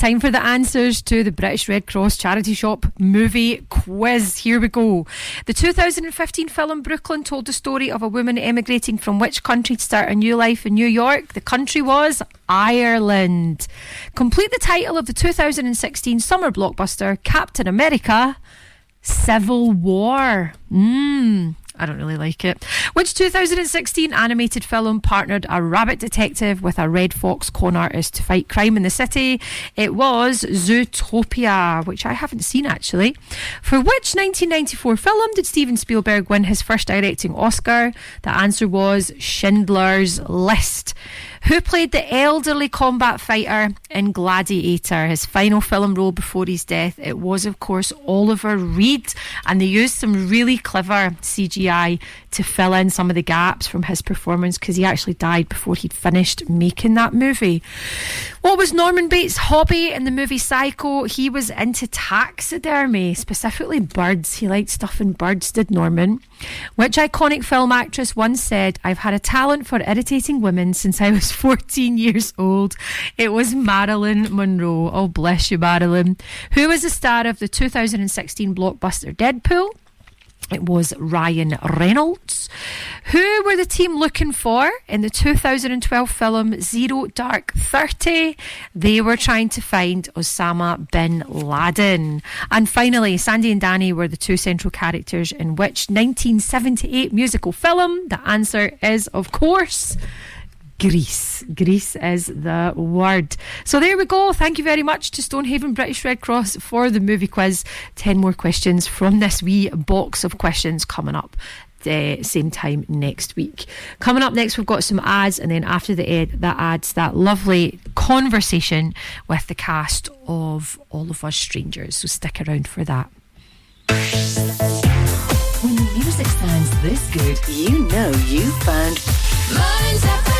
Time for the answers to the British Red Cross Charity Shop movie quiz. Here we go. The 2015 film Brooklyn told the story of a woman emigrating from which country to start a new life in New York? The country was Ireland. Complete the title of the 2016 summer blockbuster Captain America Civil War. Mmm. I don't really like it. Which 2016 animated film partnered a rabbit detective with a red fox con artist to fight crime in the city? It was Zootopia, which I haven't seen actually. For which 1994 film did Steven Spielberg win his first directing Oscar? The answer was Schindler's List. Who played the elderly combat fighter in Gladiator, his final film role before his death? It was, of course, Oliver Reed, and they used some really clever CGI to fill in some of the gaps from his performance because he actually died before he'd finished making that movie. What was Norman Bates' hobby in the movie Psycho? He was into taxidermy, specifically birds. He liked stuffing birds, did Norman. Which iconic film actress once said, I've had a talent for irritating women since I was 14 years old? It was Marilyn Monroe. Oh, bless you, Marilyn. Who was the star of the 2016 blockbuster Deadpool? It was Ryan Reynolds. Who were the team looking for in the 2012 film Zero Dark 30? They were trying to find Osama bin Laden. And finally, Sandy and Danny were the two central characters in which 1978 musical film? The answer is, of course, Grease. Grease is the word. So there we go. Thank you very much to Stonehaven British Red Cross for the movie quiz. 10 more questions from this wee box of questions coming up. The same time next week. Coming up next, we've got some ads, and then after the ad, that ads that lovely conversation with the cast of All of Us Strangers. So stick around for that. When the music sounds this good, you know you found Mearns FM.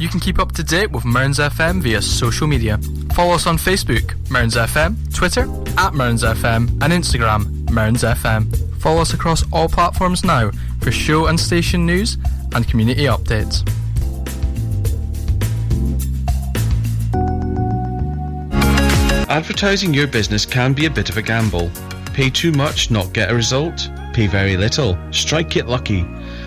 You can keep up to date with Mearns FM via social media. Follow us on Facebook, Mearns FM, Twitter, at Mearns FM, and Instagram, Mearns FM. Follow us across all platforms now for show and station news and community updates. Advertising your business can be a bit of a gamble. Pay too much, not get a result. Pay very little, strike it lucky.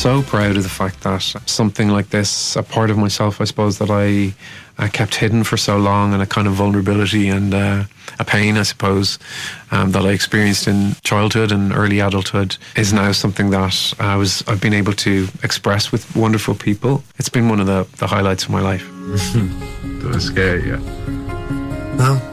So proud of the fact that something like this, a part of myself, I suppose, that I, I kept hidden for so long, and a kind of vulnerability and uh, a pain, I suppose, um, that I experienced in childhood and early adulthood, is now something that I was I've been able to express with wonderful people. It's been one of the, the highlights of my life. That was scary, yeah. No.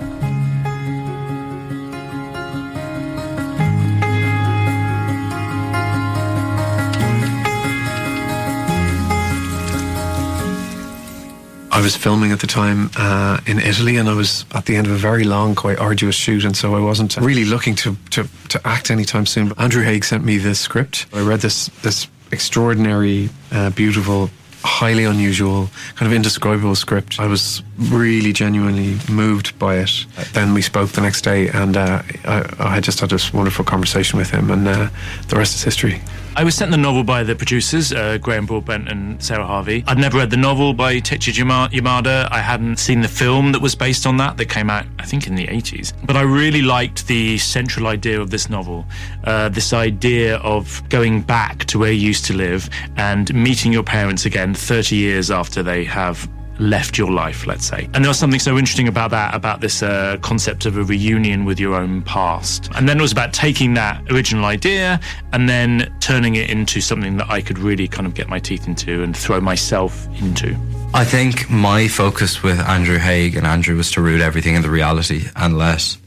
I was filming at the time uh, in Italy, and I was at the end of a very long, quite arduous shoot, and so I wasn't really looking to to, to act anytime soon. But Andrew Haigh sent me this script. I read this this extraordinary, uh, beautiful, highly unusual, kind of indescribable script. I was really genuinely moved by it. Then we spoke the next day, and uh, I, I just had this wonderful conversation with him, and uh, the rest is history. I was sent the novel by the producers, uh, Graham Broadbent and Sarah Harvey. I'd never read the novel by Tetsuya Yamada. I hadn't seen the film that was based on that, that came out, I think, in the 80s. But I really liked the central idea of this novel uh, this idea of going back to where you used to live and meeting your parents again 30 years after they have left your life, let's say. And there was something so interesting about that, about this uh, concept of a reunion with your own past. And then it was about taking that original idea and then turning it into something that I could really kind of get my teeth into and throw myself into. I think my focus with Andrew Haigh and Andrew was to root everything in the reality and let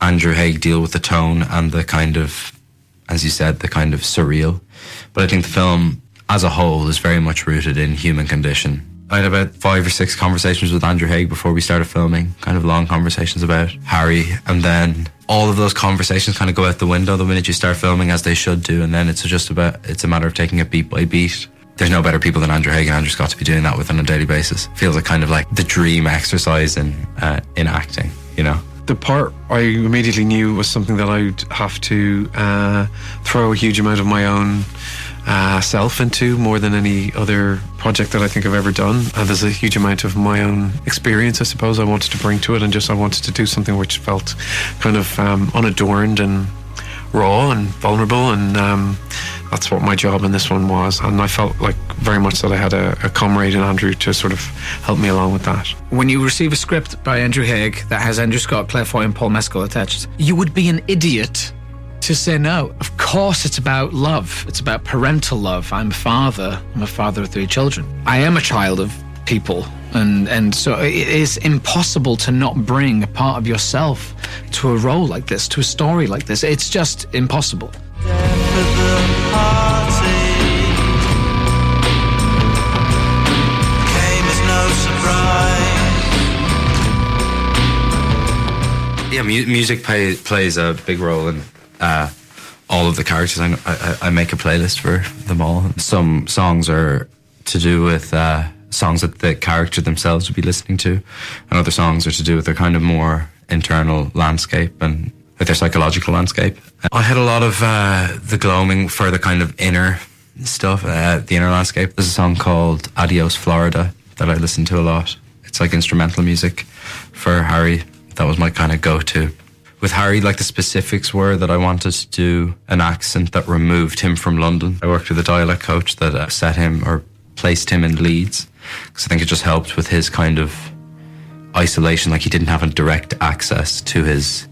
Andrew Haigh deal with the tone and the kind of, as you said, the kind of surreal. But I think the film as a whole is very much rooted in human condition. I had about five or six conversations with Andrew Haigh before we started filming, kind of long conversations about Harry. And then all of those conversations kind of go out the window the minute you start filming, as they should do. And then it's just about, it's a matter of taking it beat by beat. There's no better people than Andrew Haigh and Andrew Scott to be doing that with on a daily basis. Feels like kind of like the dream exercise in, uh, in acting, you know? the part I immediately knew was something that I'd have to uh, throw a huge amount of my own uh, self into more than any other project that I think I've ever done. And there's a huge amount of my own experience, I suppose, I wanted to bring to it, and just I wanted to do something which felt kind of um, unadorned and raw and vulnerable and um, that's what my job in this one was and I felt like very much that I had a, a comrade in Andrew to sort of help me along with that When you receive a script by Andrew Haigh that has Andrew Scott, Claire Foy, and Paul Mescal attached, you would be an idiot to say no. Of course, it's about love. It's about parental love. I'm a father. I'm a father of three children. I am a child of people. And, and so it is impossible to not bring a part of yourself to a role like this, to a story like this. It's just impossible. Yeah, mu- music play, plays a big role in uh, all of the characters. I, I, I make a playlist for them all. Some songs are to do with uh, songs that the character themselves would be listening to, and other songs are to do with their kind of more internal landscape and their psychological landscape. I had a lot of uh, the gloaming for the kind of inner stuff, uh, the inner landscape. There's a song called Adios Florida that I listen to a lot. It's like instrumental music for Harry. That was my kind of go to. With Harry, like the specifics were that I wanted to do an accent that removed him from London. I worked with a dialect coach that uh, set him or placed him in Leeds because I think it just helped with his kind of isolation. Like he didn't have a direct access to his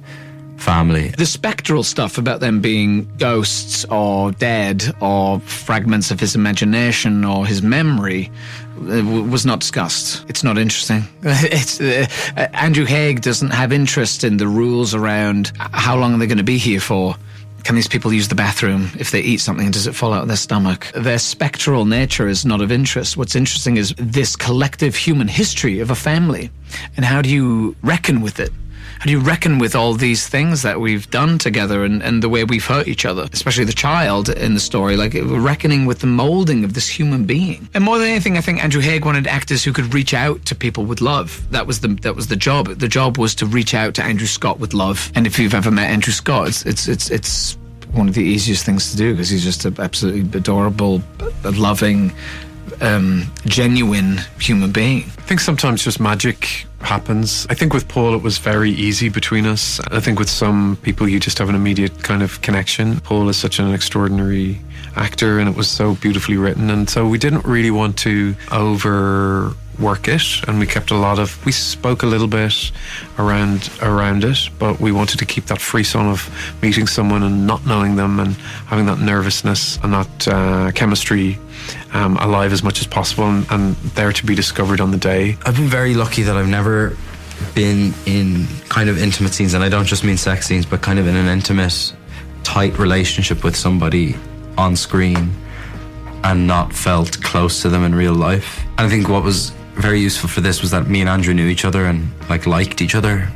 family. The spectral stuff about them being ghosts or dead or fragments of his imagination or his memory was not discussed. It's not interesting. It's, uh, uh, Andrew Haigh doesn't have interest in the rules around how long are they going to be here for. Can these people use the bathroom? If they eat something, does it fall out of their stomach? Their spectral nature is not of interest. What's interesting is this collective human history of a family. And how do you reckon with it? How do you reckon with all these things that we've done together and, and the way we've hurt each other, especially the child in the story, like reckoning with the molding of this human being? And more than anything, I think Andrew Haigh wanted actors who could reach out to people with love. That was the that was the job. The job was to reach out to Andrew Scott with love. And if you've ever met Andrew Scott, it's it's it's, it's one of the easiest things to do because he's just an absolutely adorable, loving, um, genuine human being. I think sometimes just magic happens. I think with Paul it was very easy between us. I think with some people you just have an immediate kind of connection. Paul is such an extraordinary actor and it was so beautifully written. And so we didn't really want to overwork it and we kept a lot of we spoke a little bit around around it but we wanted to keep that frisson of meeting someone and not knowing them and having that nervousness and that uh, chemistry um, alive as much as possible and, and there to be discovered on the day I've been very lucky that I've never been in kind of intimate scenes, and I don't just mean sex scenes, but kind of in an intimate, tight relationship with somebody on screen and not felt close to them in real life. I think what was very useful for this was that me and Andrew knew each other and like liked each other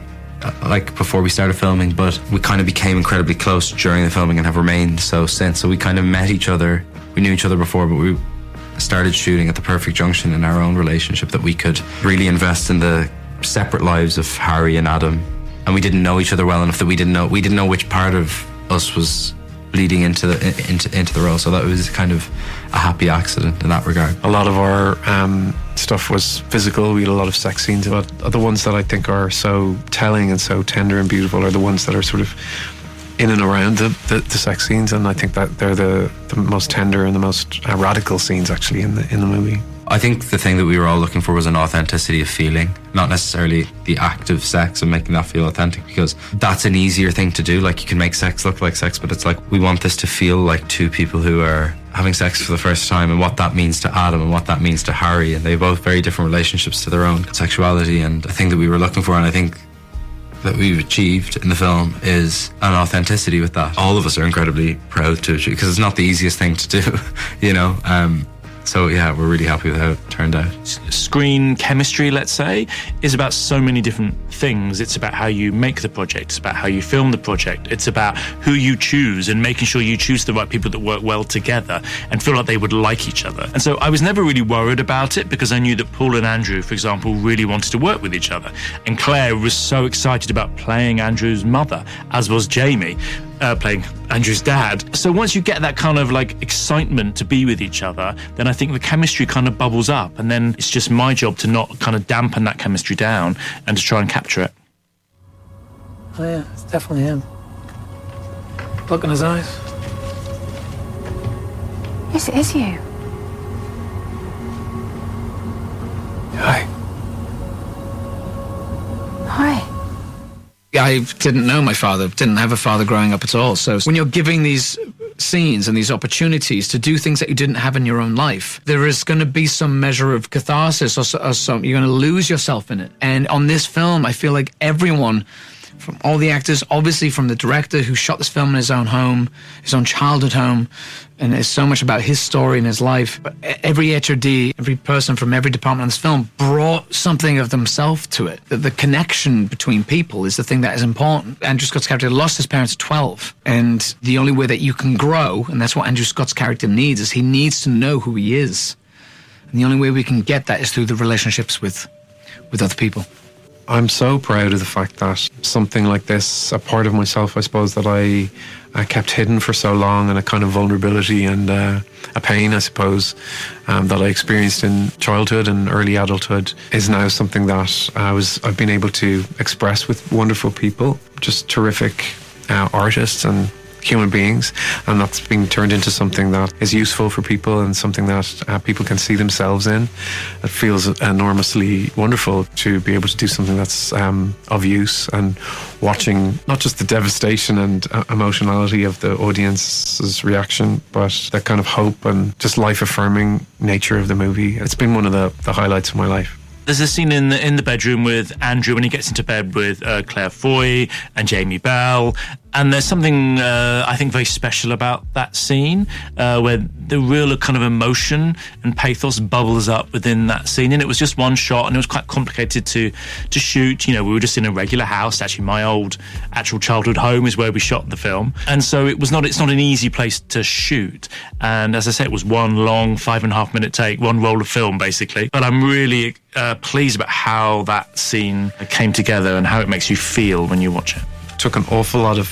uh, like before we started filming but we kind of became incredibly close during the filming and have remained so since. So we kind of met each other. We knew each other before but we started shooting at the perfect junction in our own relationship that we could really invest in the separate lives of Harry and Adam. And we didn't know each other well enough that we didn't know we didn't know which part of us was leading into the into into the role. So that was kind of a happy accident in that regard a lot of our um, stuff was physical. We had a lot of sex scenes, but the ones that I think are so telling and so tender and beautiful are the ones that are sort of in and around the, the, the sex scenes, and I think that they're the, the most tender and the most uh, radical scenes actually in the in the movie. I think the thing that we were all looking for was an authenticity of feeling, not necessarily the act of sex and making that feel authentic because that's an easier thing to do. Like you can make sex look like sex, but it's like we want this to feel like two people who are having sex for the first time and what that means to Adam and what that means to Harry. And they both very different relationships to their own sexuality. And the thing that we were looking for, and I think that we've achieved in the film is an authenticity with that. All of us are incredibly proud to achieve because it's not the easiest thing to do, you know. Um, so yeah, we're really happy with how it turned out. Screen chemistry, let's say, is about so many different things. It's about how you make the project. It's about how you film the project. It's about who you choose and making sure you choose the right people that work well together and feel like they would like each other. And so I was never really worried about it because I knew that Paul and Andrew, for example, really wanted to work with each other. And Claire was so excited about playing Andrew's mother, as was Jamie uh, playing Andrew's dad. So once you get that kind of like excitement to be with each other, then I think the chemistry kind of bubbles up. And then it's just my job to not kind of dampen that chemistry down and to try and capture it. Oh, yeah, it's definitely him. Look in his eyes. Yes, it is you. Hi. Hi. I didn't know my father, didn't have a father growing up at all. So when you're giving these scenes and these opportunities to do things that you didn't have in your own life, there is going to be some measure of catharsis or, or you're going to lose yourself in it. And on this film, I feel like everyone from all the actors, obviously from the director who shot this film in his own home, his own childhood home, and it's so much about his story and his life. But every HRD, every person from every department on this film brought something of themselves to it. The, the connection between people is the thing that is important. Andrew Scott's character lost his parents at 12, and the only way that you can grow, and that's what Andrew Scott's character needs, is he needs to know who he is. And the only way we can get that is through the relationships with, with other people. I'm so proud of the fact that something like this, a part of myself, I suppose, that I, I kept hidden for so long, and a kind of vulnerability and uh, a pain, I suppose, um, that I experienced in childhood and early adulthood, is now something that I was I've been able to express with wonderful people, just terrific uh, artists and human beings, and that's being turned into something that is useful for people and something that uh, people can see themselves in. It feels enormously wonderful to be able to do something that's um, of use and watching not just the devastation and uh, emotionality of the audience's reaction, but the kind of hope and just life affirming nature of the movie. It's been one of the, the highlights of my life. There's a scene in the in the bedroom with Andrew when he gets into bed with uh, Claire Foy and Jamie Bell, and there's something uh, I think very special about that scene uh, where the real kind of emotion and pathos bubbles up within that scene. And it was just one shot, and it was quite complicated to to shoot. You know, we were just in a regular house. Actually, my old actual childhood home is where we shot the film, and so it was not. It's not an easy place to shoot. And as I said, it was one long five and a half minute take, one roll of film basically. But I'm really uh, pleased about how that scene came together and how it makes you feel when you watch it. Took an awful lot of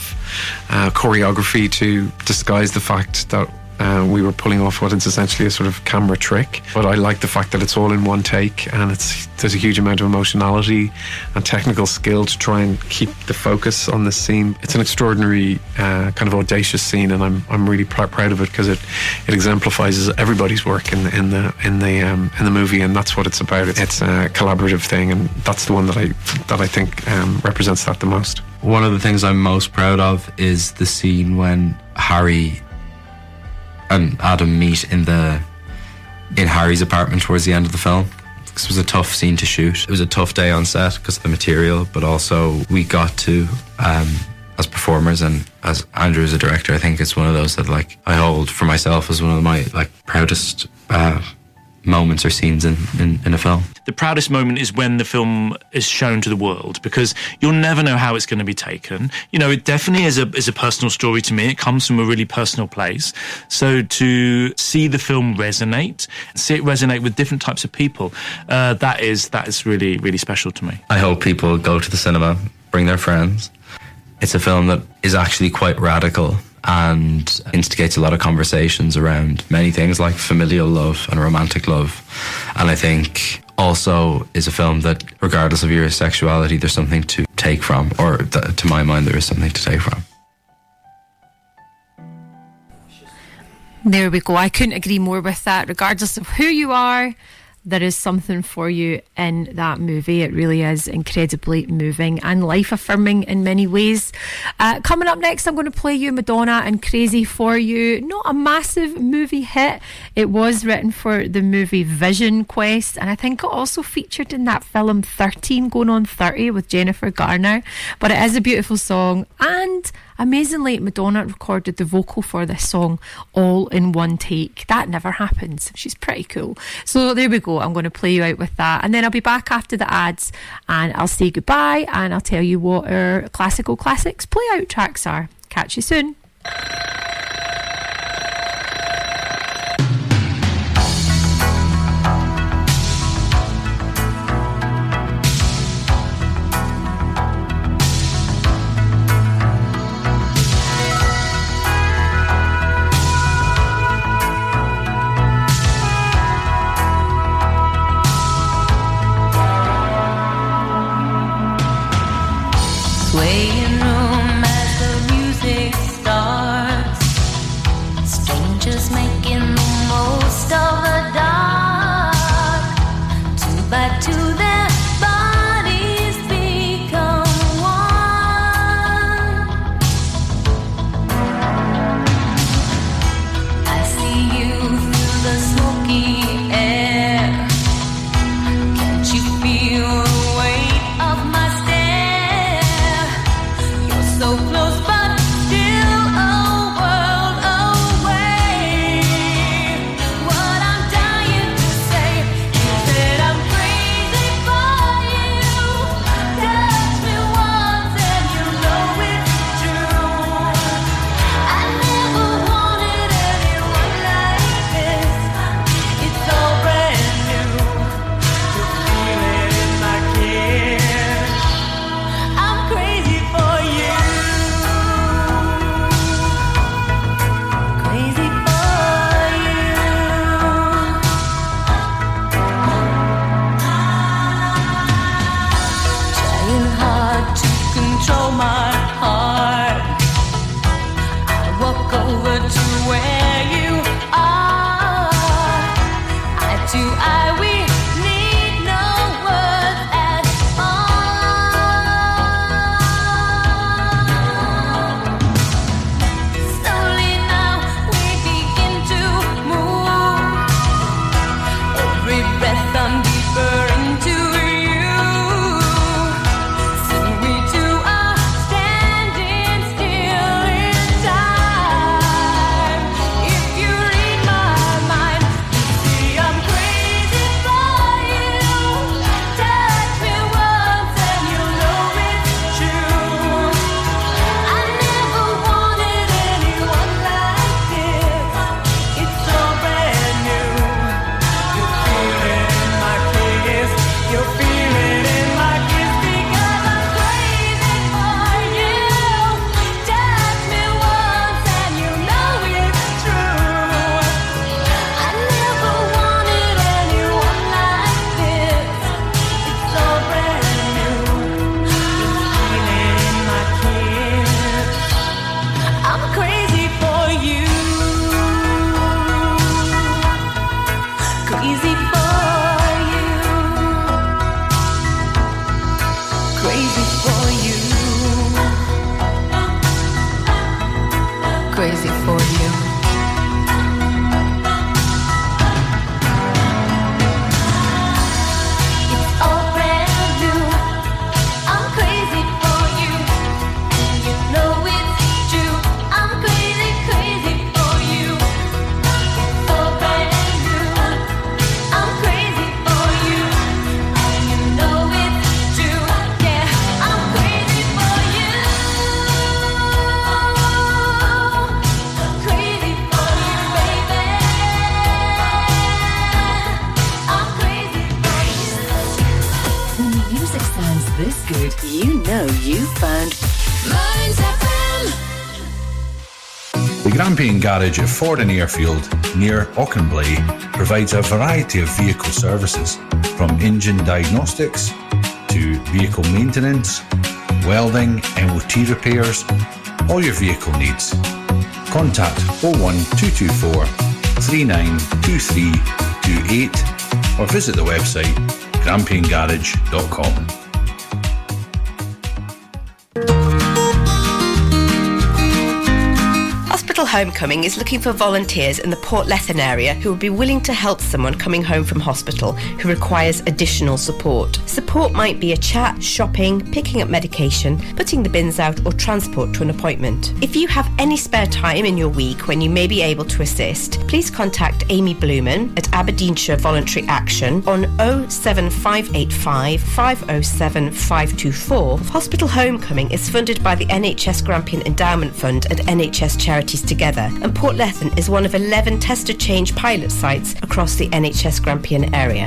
uh, choreography to disguise the fact that uh, we were pulling off what is essentially a sort of camera trick. But I like the fact that it's all in one take and it's there's a huge amount of emotionality and technical skill to try and keep the focus on this scene. It's an extraordinary uh, kind of audacious scene, and I'm I'm really pr- proud of it because it it exemplifies everybody's work in the in the in the um, in the movie, and that's what it's about. It's a collaborative thing, and that's the one that I that I think um, represents that the most. One of the things I'm most proud of is the scene when Harry and Adam meet in the in Harry's apartment towards the end of the film. This was a tough scene to shoot. It was a tough day on set because of the material, but also we got to um, as performers and as Andrew as a director. I think it's one of those that like I hold for myself as one of my like proudest uh, moments or scenes in, in, in a film. The proudest moment is when the film is shown to the world because you'll never know how it's going to be taken. You know, it definitely is a is a personal story to me. It comes from a really personal place. So to see the film resonate, see it resonate with different types of people, uh, that is that is really really special to me. I hope people go to the cinema, bring their friends. It's a film that is actually quite radical and instigates a lot of conversations around many things like familial love and romantic love. And I think also is a film that, regardless of your sexuality, there's something to take from, or th- to my mind, there is something to take from. There we go. I couldn't agree more with that. Regardless of who you are, there is something for you in that movie. It really is incredibly moving and life affirming in many ways. Uh, coming up next, I'm going to play you Madonna and Crazy for You. Not a massive movie hit. It was written for the movie Vision Quest, and I think it also featured in that film 13 Going on 30 with Jennifer Garner. But it is a beautiful song and Amazingly, Madonna recorded the vocal for this song all in one take. That never happens. She's pretty cool. So there we go. I'm going to play you out with that. And then I'll be back after the ads and I'll say goodbye and I'll tell you what our classical classics play out tracks are. Catch you soon. Garage at Fordoun Airfield, near Auchenblae, provides a variety of vehicle services, from engine diagnostics to vehicle maintenance, welding, MOT repairs, all your vehicle needs. Contact 01224 392328 or visit the website grampiangarage.com. Homecoming is looking for volunteers in the Portlethen area who would be willing to help someone coming home from hospital who requires additional support. Support might be a chat, shopping, picking up medication, putting the bins out, or transport to an appointment. If you have any spare time in your week when you may be able to assist, please contact Amy Blumen at Aberdeenshire Voluntary Action on 07585 507 524. Hospital Homecoming is funded by the NHS Grampian Endowment Fund and NHS Charities Together, and Portlethen is one of 11 tester change pilot sites across the NHS Grampian area.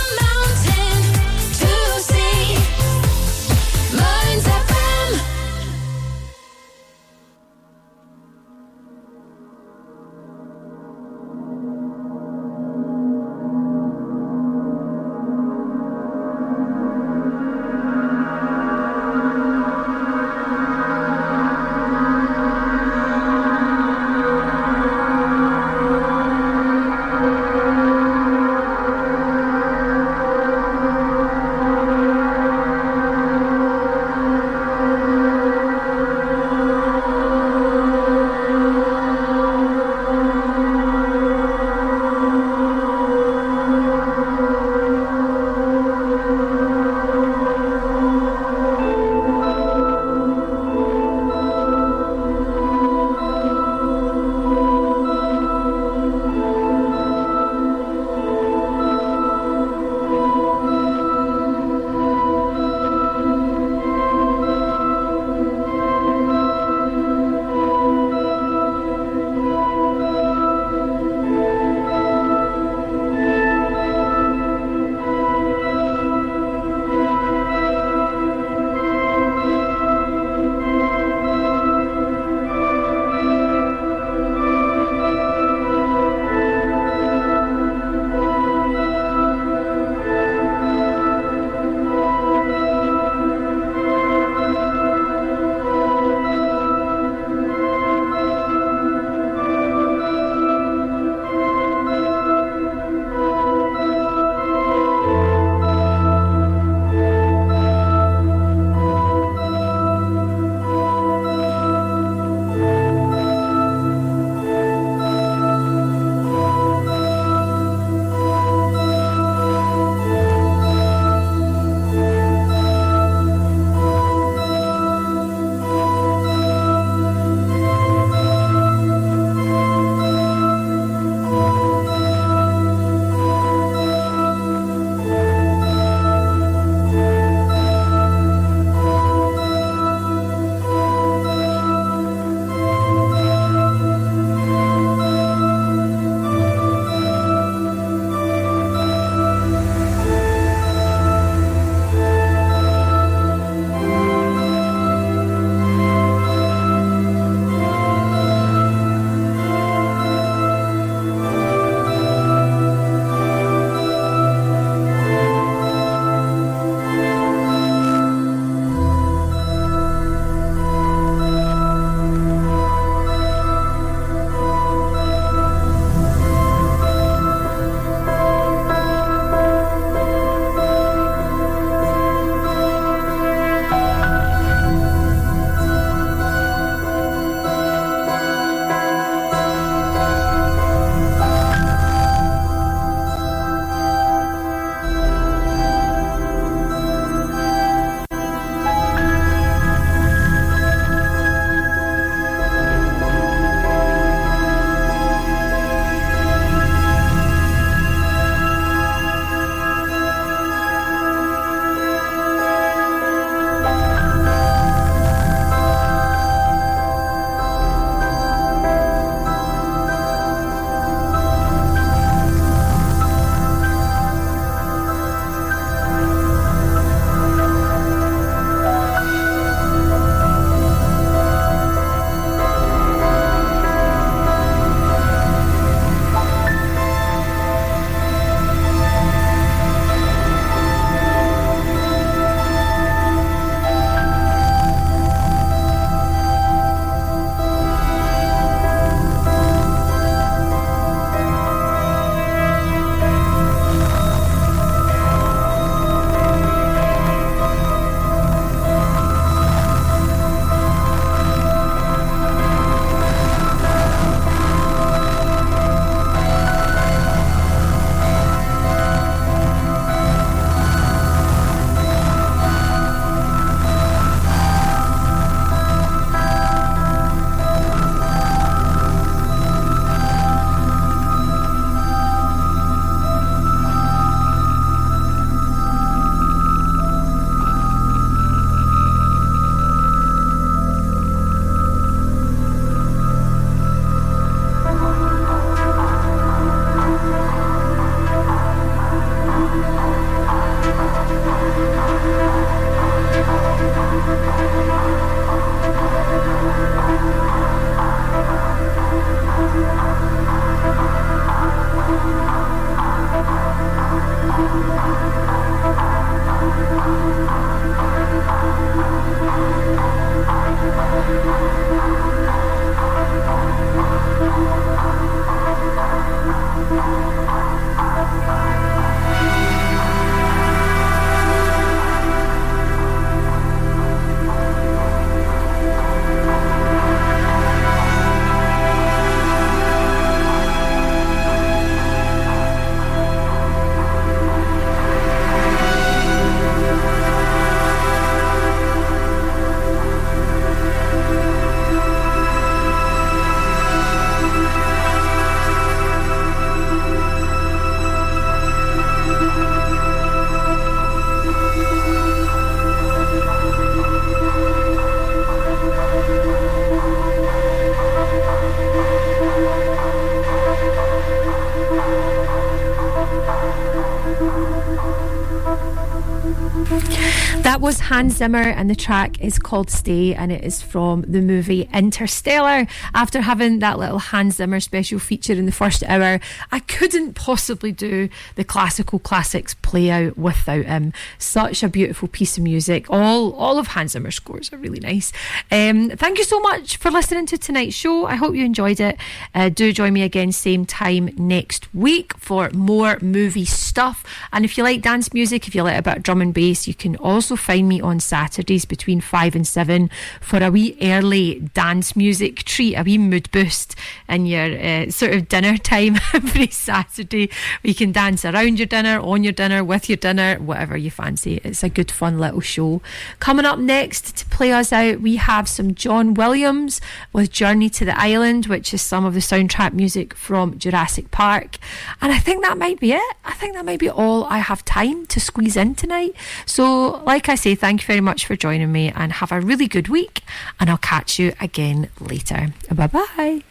Was Hans Zimmer, and the track is called Stay, and it is from the movie Interstellar. After having that little Hans Zimmer special feature in the first hour, I couldn't possibly do the classical classics play out without him. Such a beautiful piece of music. All all of Hans Zimmer's scores are really nice. Um, thank you so much for listening to tonight's show. I hope you enjoyed it. Uh, do join me again, same time next week for more movie stuff. And if you like dance music, if you like a bit of drum and bass, you can also find me on Saturdays between five and seven for a wee early dance music treat, a wee mood boost in your uh, sort of dinner time every Saturday. Saturday, you can dance around your dinner, on your dinner, with your dinner, whatever you fancy. It's a good fun little show. Coming up next to play us out, we have some John Williams with Journey to the Island, which is some of the soundtrack music from Jurassic Park. And I think that might be it. I think that might be all I have time to squeeze in tonight. So, like I say, thank you very much for joining me and have a really good week. And I'll catch you again later. Bye bye.